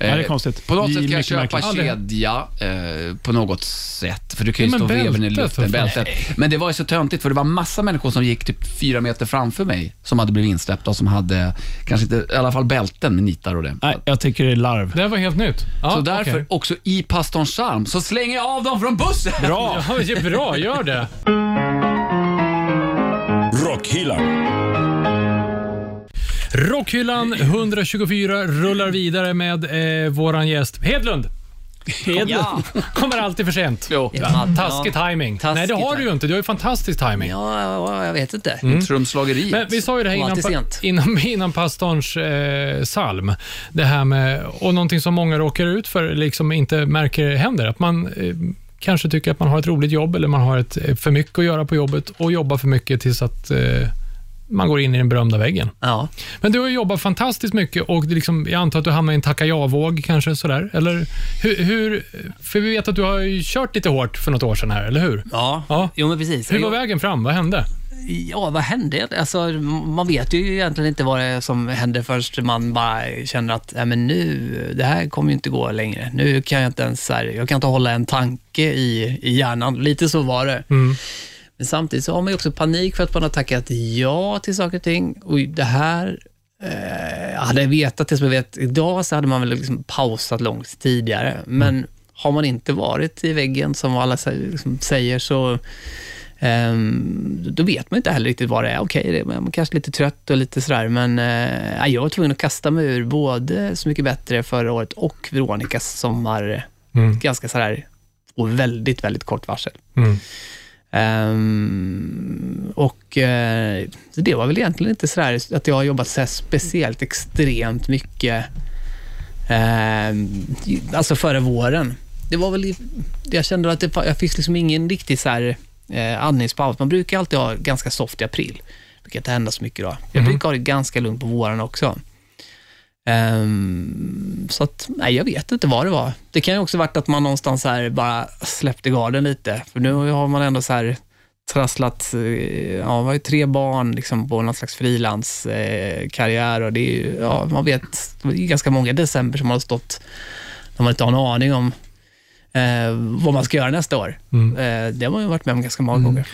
Ja, det är Eh, konstigt. På något sätt kan jag köpa märkligt. kedja eh, på något sätt, för du kan ju Ja, men stå veven i luften. Bältet. Men det var ju så töntigt, för det var massa människor som gick typ fyra meter framför mig, som hade blivit insläppta och som hade, kanske inte, i alla fall bälten med nitar och det. Nej, jag tycker det är larv. Det var helt nytt. Ja, så därför, okej. också i pastorns charm, så slänger jag av dem från bussen! Bra! Ja, det är bra, gör det. Rockhyllan. Rockhyllan 124 rullar vidare med eh, våran gäst Hedlund. Ja. Kommer alltid för sent. Jo, Ja, Taskig timing. Taskig Nej, det har du ju inte. Du har ju fantastisk timing. Ja, ja, jag vet inte. trumslageriet. Men vi sa ju det här innan, sent. innan, [laughs] innan pastorns eh, psalm. Det här med, och någonting som många råkar ut för, liksom inte märker händer. Att man eh, kanske tycker att man har ett roligt jobb eller man har ett, eh, för mycket att göra på jobbet och jobbar för mycket tills att eh, man går in i den berömda väggen. Ja. Men du har jobbat fantastiskt mycket och det liksom, jag antar att du hamnar i en tacka ja-våg kanske sådär? Eller hur, hur, för vi vet att du har kört lite hårt för något år sedan här, eller hur? Ja. Ja. jo men precis. Hur var vägen fram? Vad hände? Ja, vad hände? Alltså, man vet ju egentligen inte vad det är som händer först man bara känner att Nej, men nu, det här kommer ju inte gå längre. Nu kan jag inte ens, här, jag kan inte hålla en tanke i, i hjärnan. Lite så var det. Mm. Men samtidigt så har man ju också panik för att man har tackat ja till saker och ting. Och det här, eh, hade jag vetat det som jag vet idag så hade man väl liksom pausat långt tidigare. Men har man inte varit i väggen som alla liksom säger så Ehm, då vet man inte heller riktigt vad det är. Okej, är man kanske lite trött och lite sådär, men eh, jag var tvungen att kasta mig ur både Så mycket bättre förra året och Veronicas sommar. Mm. Ganska sådär, och väldigt, väldigt kort varsel. Mm. Ehm, och så det var väl egentligen inte sådär att jag har jobbat så speciellt extremt mycket, i- alltså före våren. Det var väl, jag kände att det, jag fick liksom ingen riktig så här, eh, andningspaus. Man brukar alltid ha ganska soft i april. Det brukar inte hända så mycket då. Jag Mhm. brukar ha det ganska lugnt på våren också. Um, så att, nej, jag vet inte vad det var. Det kan ju också varit att man någonstans här bara släppte garden lite. För nu har man ändå så här trasslat, eh, ja, man har ju tre barn liksom på någon slags frilanskarriär eh, och det är ju, ja, man vet, det är ganska många december som man har stått, när man inte har en aning om eh, vad man ska göra nästa år. Mm. Eh, det har man ju varit med om ganska många gånger.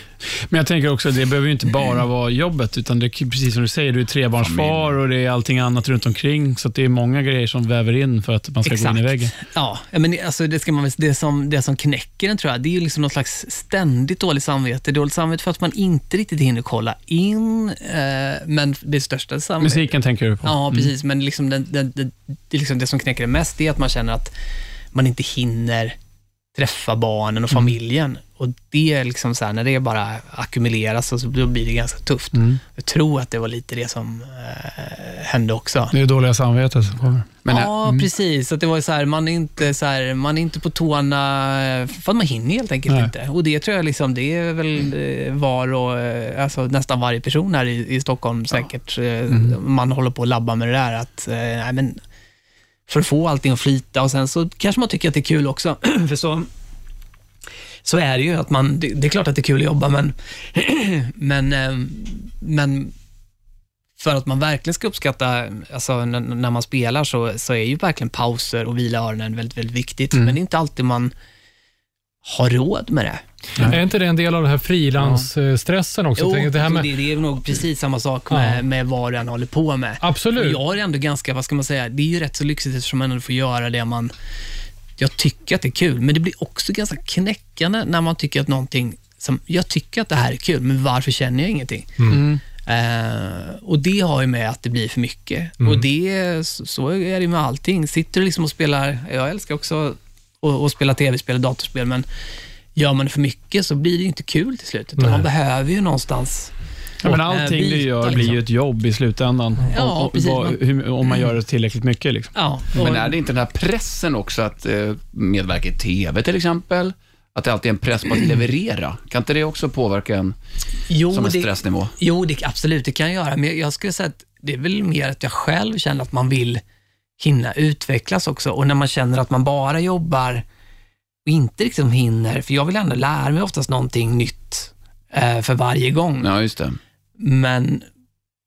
Men jag tänker också, det behöver ju inte bara [clears throat] vara jobbet, utan det är precis som du säger, du är trebarnsfar och det är allting annat runt omkring. Så det är många grejer som väver in för att man ska gå in i Exakt. väggen. Ja, men alltså det, ska man, det, som, det som knäcker den tror jag, det är liksom något slags ständigt dåligt samvete. Dåligt samvete för att man inte riktigt hinner kolla in, eh, men det största samvetet... Musiken tänker du på. Ja, precis. Men liksom den, den, den, det, liksom det som knäcker det mest är att man känner att man inte hinner träffa barnen och familjen. Och det är liksom så här, när det bara ackumuleras, så då blir det ganska tufft. Mm. Jag tror att det var lite det som eh, hände också. Det är dåliga samvetet som kommer. Men, ja, precis. Att det var så här, man, är inte så här, man är inte på tårna, för att man hinner helt enkelt Nej. inte. Och det tror jag liksom, det är väl eh, var och, eh, alltså nästan varje person här i, i Stockholm säkert, eh, man håller på att labba med det där. Att, eh, men, för att få allting att flyta och sen så kanske man tycker att det är kul också. [clears throat] för så, så är det ju, att man, det, det är klart att det är kul att jobba, men, [clears throat] men, eh, men för att man verkligen ska uppskatta, alltså när, man spelar så, så är ju verkligen pauser och vila öronen väldigt, väldigt viktigt. Men det är inte alltid man har råd med det. Är inte det en del av den här frilansstressen också? Jo, Tänk, det här med, det, det är nog precis samma sak med, Ja. med vad den håller på med. Absolut. Och Jag är ändå ganska, vad ska man säga, det är ju rätt så lyxigt eftersom man ändå får göra det man... Jag tycker att det är kul, men det blir också ganska knäckande när man tycker att någonting som, jag tycker att det här är kul, men varför känner jag ingenting? Mm. Eh, och det har ju med att det blir för mycket. Och det, så är det med allting. Sitter du liksom och spelar, jag älskar också att, att spela tv-spel och datorspel, men gör man det för mycket så blir det ju inte kul till slut. Utan man behöver ju någonstans Ja, men eh, allting du gör blir liksom. ju ett jobb i slutändan. Ja, om, om, precis. vad- hur, om man gör det tillräckligt mycket. Liksom. Ja, och, Men är det inte den här pressen också att eh, medverka i TV till exempel? Att det alltid är en press på att [clears throat] leverera. Kan inte det också påverka en jo, som en det, stressnivå? Jo, det, absolut, det kan jag göra. Men jag skulle säga att det är väl mer att jag själv känner att man vill hinna utvecklas också. Och när man känner att man bara jobbar och inte liksom hinner, för jag vill ändå lära mig oftast någonting nytt eh, för varje gång. Ja, just det. Men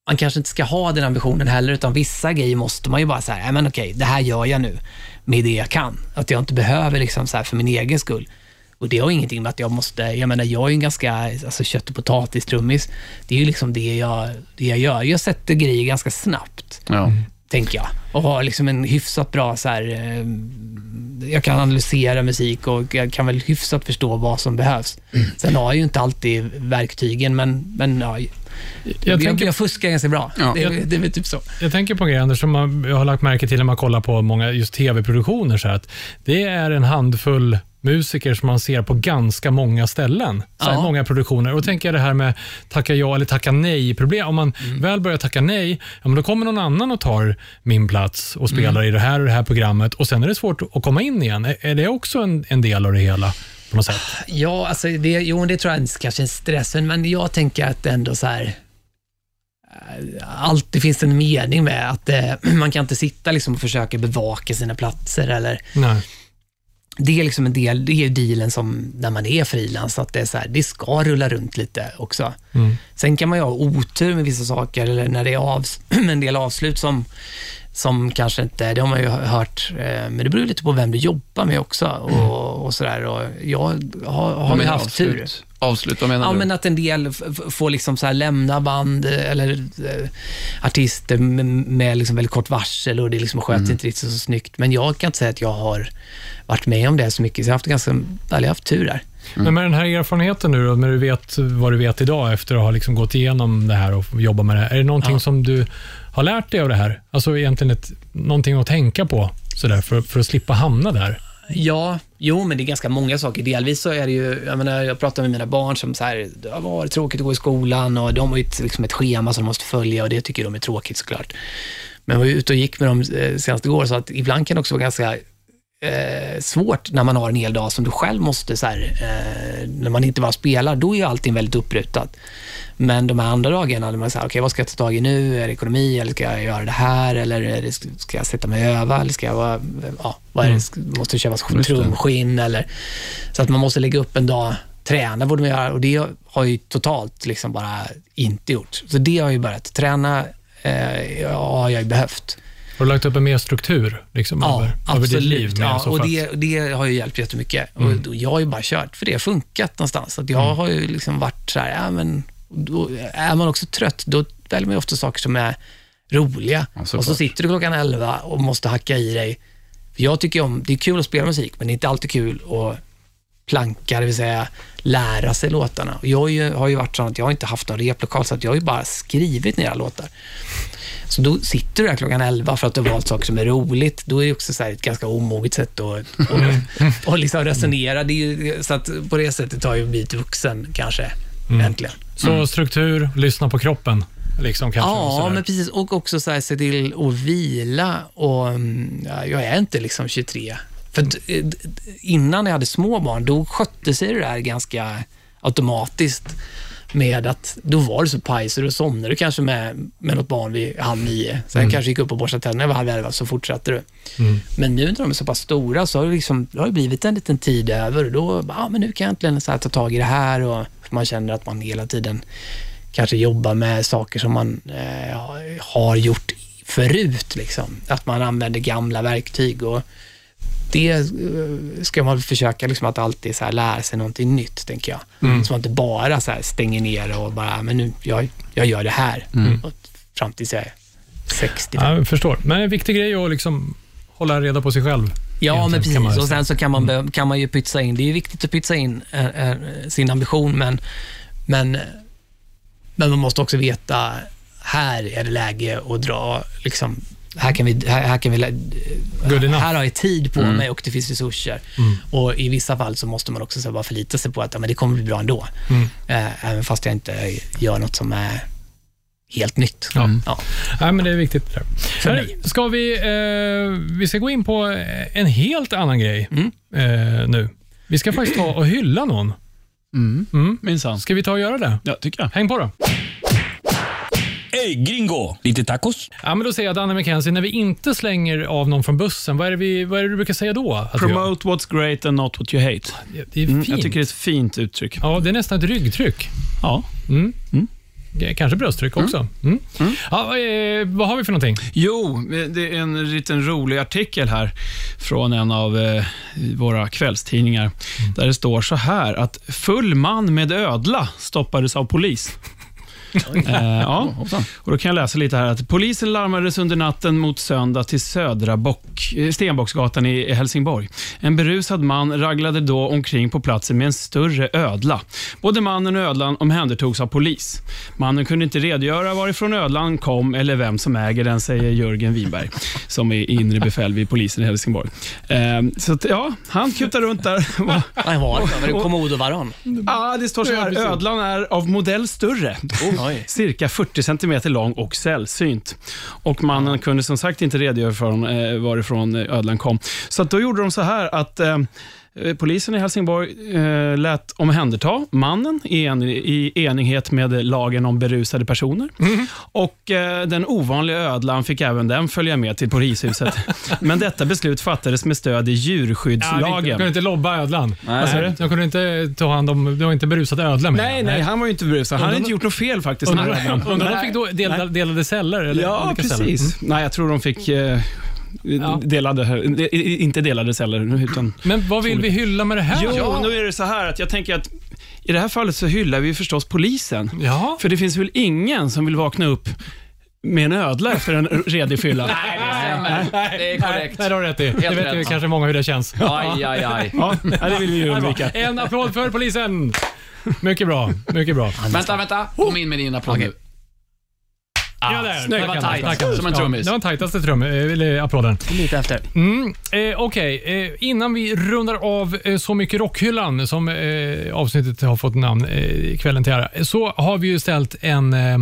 man kanske inte ska ha den ambitionen heller, utan vissa grejer måste man ju bara säga, men okej, det här gör jag nu med det jag kan. Att jag inte behöver liksom så här för min egen skull. Och det har ingenting med att jag måste, jag menar jag är ju en ganska, alltså kött och potatis trummis. Det är ju liksom det jag, det jag gör. Jag sätter grejer ganska snabbt, Ja. Tänker jag. Och har liksom en hyfsat bra så här, eh, jag kan analysera musik och jag kan väl hyfsat förstå vad som behövs. Sen har jag ju inte alltid verktygen, men, men ja, jag, jag, tänker- jag fuskar ganska bra. Ja. Det, är- det är väl typ så. Jag tänker på en grej, Anders, som man, jag har lagt märke till när man kollar på många just tv-produktioner, så här, att det är en handfull musiker som man ser på ganska många ställen. Så Ja. Många produktioner. Och då tänker jag det här med tacka ja eller tacka nej-problem. Om man Mm. väl börjar tacka nej, ja, men då kommer någon annan och tar min plats och spelar Mm. i det här och det här programmet och sen är det svårt att komma in igen. Är, är det också en, en del av det hela? På något sätt? Ja, alltså det, jo, det tror jag är kanske en stress, men jag tänker att ändå så här, eh, alltid finns en mening med att eh, [clears throat] man kan inte sitta liksom och försöka bevaka sina platser eller Nej. Det är liksom en del, det är dealen som när man är frilans, att det är så här, det ska rulla runt lite också. Mm. Sen kan man ju ha otur med vissa saker eller när det är av, [clears throat] en del avslut som, som kanske inte, det har man ju hört, eh, men det beror lite på vem du jobbar med också och, och sådär. Och jag har, har menar haft avslut? tur. Avslut, vad menar Ja, du? men att en del får liksom så här lämna band eh, eller eh, artister med, med liksom väldigt kort varsel och det liksom sköts Mm. inte riktigt så snyggt. Men jag kan inte säga att jag har varit med om det så mycket, så jag har haft ganska, eller jag har haft tur där. Men med den här erfarenheten nu då, när du vet vad du vet idag efter att ha liksom gått igenom det här och jobbat med det här. Är det någonting Ja. som som du har lärt dig av det här? Alltså egentligen ett, någonting att tänka på sådär, för, för att slippa hamna där? Ja, jo, men det är ganska många saker. Delvis så är det ju, jag menar, jag pratar med mina barn som så här, det har varit tråkigt att gå i skolan och de har ju ett, liksom ett schema som de måste följa och det tycker de är tråkigt såklart. Men jag var ute och gick med dem eh, senast igår, så att ibland kan det också vara ganska eh, svårt när man har en hel dag som du själv måste, så här, eh, när man inte bara spelar, då är ju allting väldigt upprutat. Men de här andra dagarna, när man säger, okej, vad ska jag ta tag i nu? Är det ekonomi eller ska jag göra det här? Eller det, ska jag sätta mig och öva? Eller ska jag vara, ja, vad är det, Ska- måste det köpas trumskinn? Eller, så att man måste lägga upp en dag, träna borde man göra och det har ju totalt liksom bara inte gjort. Så det har jag ju börjat. Träna eh, ja, har jag ju behövt. Har du lagt upp en mer struktur liksom, Ja, över, över ditt absolut. liv? Ja, och det, det har ju hjälpt jättemycket. Och då- jag har ju bara kört, för det har funkat någonstans. Att jag har ju liksom varit så här, ja, men då är man också trött, då väljer man ju ofta saker som är roliga. Ja, och så sitter du klockan 11 och måste hacka i dig. Jag tycker om, det är kul att spela musik, men det är inte alltid kul att planka, det vill säga lära sig låtarna. Och jag har ju, har ju varit så att jag har inte haft någon replokal, så att jag har ju bara skrivit ner låtar. Så då sitter du där klockan 11 för att du har valt saker som är roligt. Då är det också så ett ganska omoget sätt att att- att liksom resonera. Ju, så att på det sättet har jag blivit vuxen kanske, äntligen. Så struktur, lyssna på kroppen. Liksom, kanske, Ja, men precis. Och också så här, se till att vila. Och, mm, ja, jag är inte liksom 23. För d- innan jag hade små barn, då skötte sig det där ganska automatiskt med att då var du så paj så då somnade du kanske med, med något barn vid halv nio. Sen kanske gick upp och borstade tänderna vid halv elva, så fortsatte du. Mm. Men nu när de är så pass stora så har det, liksom, det har det blivit en liten tid över och då, ja men nu kan jag äntligen så ta tag i det här och man känner att man hela tiden kanske jobbar med saker som man eh, har gjort förut. Liksom. Att man använder gamla verktyg och det eh, ska man försöka liksom att alltid så här lära sig någonting nytt, tänker jag. Så man inte bara så stänger ner och bara, men nu, jag, jag gör det här. Och fram tills jag är 60. Ja, jag förstår. Men en viktig grej är att liksom hålla reda på sig själv. Ja, men precis. och sen så kan man, be- kan man ju pytsa in. Det är viktigt att pytsa in eh, eh, sin ambition, men, men, men man måste också veta, här är det läge att dra, liksom, här kan vi, här, här kan vi, lä- Good enough. här har jag tid på mig och det finns resurser. Och i vissa fall så måste man också så här bara förlita sig på att ja, men det kommer bli bra ändå. Eh, även fast jag inte gör något som är helt nytt. Ja. Ja. Nej, men det är viktigt. För mig. Ska vi, eh, vi ska gå in på en helt annan grej Mm. eh, nu. Vi ska faktiskt ta och hylla någon. Mm. Minsann. Ska vi ta och göra det? Ja, tycker jag. Häng på då. Hey gringo, lite tacos? Ja, men då säger jag Danne McKenzie, när vi inte slänger av någon från bussen, vad är det, vi, vad är det du brukar säga då? Att vi gör? Promote what's great and not what you hate. Det är Mm, fint. jag tycker det är ett fint uttryck. Ja, det är nästan ett ryggtryck. Ja. Eh, Kanske brösttryck också. Mm. Ja, eh, vad har vi för någonting? Jo, det är en liten rolig artikel här från en av eh, våra kvällstidningar, där det står så här att full man med ödla stoppades av polis. Eh, ja. och då kan jag läsa lite här att polisen larmades under natten mot söndag till södra Bock, eh, Stenbocksgatan i Helsingborg. En berusad man raglade då omkring på platsen med en större ödla. Både mannen och ödlan omhändertogs av polis. Mannen kunde inte redogöra varifrån ödlan kom eller vem som äger den, säger Jörgen Winberg, som är inre befäl vid polisen i Helsingborg. Eh, så att, ja, han kutar runt där. [laughs] Vad Var det komodovaran? ah, det står så här, ödlan är av modell större. Oj. [laughs] Cirka 40 cm lång och sällsynt. Och mannen kunde som sagt inte redogöra för eh, varifrån eh, ödlan kom. Så då gjorde de så här att eh, Polisen i Helsingborg eh, lät omhänderta mannen i, en, i enighet med lagen om berusade personer. Och eh, Den ovanliga ödlan fick även den följa med till polishuset. [laughs] Men detta beslut fattades med stöd i djurskyddslagen. kunde inte lobba ödlan. Jag kunde inte ta hand om, det var inte berusad ödla med. Nej, nej, han var ju inte berusad. Han hade inte gjort något fel faktiskt. Undrar om de fick då delade, delade celler? Eller Ja, olika celler? precis. Nej, jag tror de fick eh, Ja. delade, de- inte delade celler. Utan, Men vad vill vi hylla med det här? jo, nu är det så här att jag tänker att i det här fallet så hyllar vi förstås polisen. Ja. För det finns väl ingen som vill vakna upp med en ödla efter en redig fylla? [laughs] Nej, det stämmer. Det är korrekt. Nej, det har du rätt i. Det vet rätt. ju kanske många hur det känns. Aj, aj, aj. [laughs] Ja, det vill vi ju undvika. En applåd för polisen! Mycket bra, mycket bra. Vänta, vänta. Kom in med din applåd nu. Ja, där. snyggt. Det var tajt. Som en Ja, trummis. Det var den tajtaste trum, eh, eller applåden. Lite efter. Mm, eh, Okej, eh, innan vi rundar av eh, Så mycket rockhyllan, som eh, avsnittet har fått namn eh, kvällen till ära, så har vi ju ställt en, eh,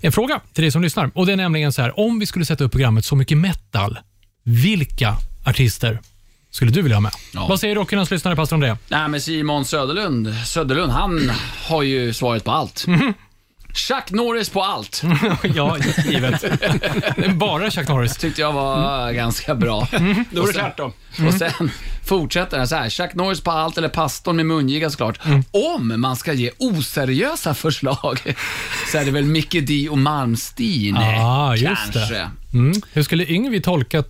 en fråga till dig som lyssnar. Och Det är nämligen så här, om vi skulle sätta upp programmet Så mycket metal, vilka artister skulle du vilja ha med? Ja. Vad säger rockhyllans lyssnare, pastor André? Nej, men Simon Söderlund, Söderlund, han har ju svaret på allt. Chuck Norris på allt, [laughs] ja, givet. Bara Chuck Norris. tyckte jag var ganska bra. [laughs] Då är det klart då. Och sen fortsätter han så här, Chuck Norris på allt eller pastorn med mungiga såklart. Om man ska ge oseriösa förslag så är det väl Micke D och Malmsteen Ah, just kanske. det. Mm. Hur skulle Yngvi tolka,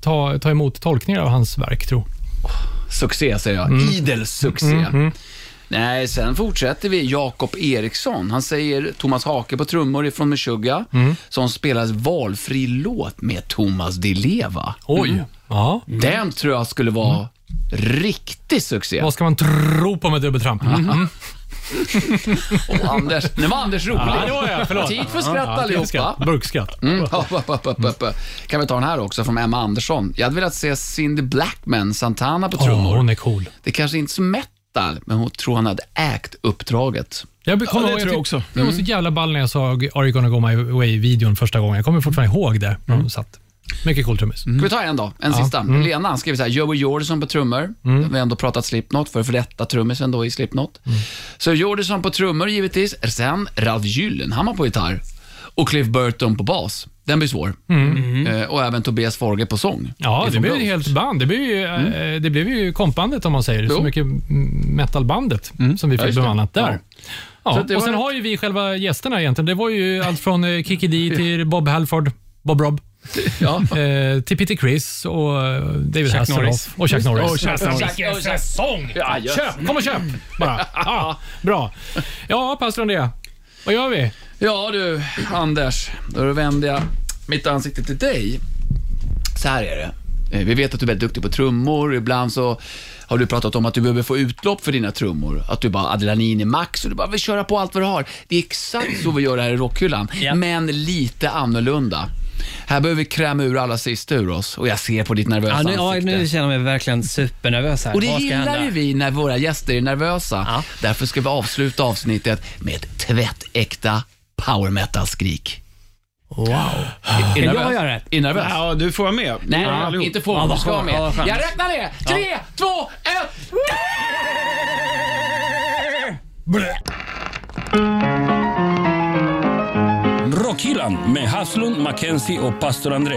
ta, ta emot tolkningar av hans verk, tro? Succé säger jag. Idel succé. Nej, sen fortsätter vi. Jakob Eriksson. Han säger Thomas Hake på trummor ifrån Meshuggah, som spelar valfri låt med Thomas Di Leva. Oj. Ja. Den tror jag skulle vara riktig succé. Vad ska man tro på med dubbeltramp? Mm. [laughs] Och Anders, nu var Anders rolig. Ja, jag. Tid för skratt allihopa. Burkskratt. Mm. Hopp, hopp, hopp. Kan vi ta den här också från Emma Andersson. Jag hade velat se Cindy Blackman, Santana på trummor. hon är cool. Det kanske inte är så metal, men hon tror han hade ägt uppdraget. Jag kommer det ihåg, jag också. Det var så jävla ball när jag såg Are you gonna go my way-videon första gången. Jag kommer fortfarande ihåg det. de satt. Mycket cool trummis. Ska vi ta en då? En sista. Lena han skriver så här, Joey Jordison på trummor. Vi har ändå pratat Slipknot, för för detta trummisen då i Slipknot. Så Jordison på trummor givetvis. Sen Ralf Gyllenhammar på gitarr. Och Cliff Burton på bas. Den blir svår. Eh, och även Tobias Forge på sång. Ja, det blev ju Ghost. helt band. Det blev ju, eh, det blev ju kompbandet om man säger. Så Jo. mycket mm, metalbandet som vi Ja, fick just det. bemannat där. Ja. Så att det och sen var- har ju vi själva gästerna egentligen. Det var ju allt från eh, Kikki D [laughs] till Bob Halford, Bob Rob. Ja. Eh, till Peter Criss och eh, David Chuck Hasselhoff. Norris. Och Chuck Norris. Och Chuck Norris. Vilken säsong! Ja, just. Köp, kom och köp bara. [laughs] Ja, bra. Ja, pastor André. Vad gör vi? Ja du, Anders. Då vänder jag mitt ansikte till dig. Så här är det. Eh, Vi vet att du är väldigt duktig på trummor. Ibland så har du pratat om att du behöver få utlopp för dina trummor. Att du bara adrenalin är max och du bara vill köra på allt vad du har. Det är exakt så vi gör här i rockhyllan, Ja. men lite annorlunda. Här behöver vi kräma ur alla sista ur oss och jag ser på ditt nervösa Ja, nu, ja, ansikte. nu känner jag mig verkligen supernervös här. Och det gillar ju vi när våra gäster är nervösa. Ja. Därför ska vi avsluta avsnittet med ett tvättäkta power metal-skrik. Wow. Är jag nervös? göra det? Är nervös? Ja, du får vara med. Nej, Ja, allihop. inte får. Ja, du ska vara. Ja, med. skönt. Jag räknar ner. Tre, två, ett. Rockhyllan med Haslund, Mackenzie och pastor André.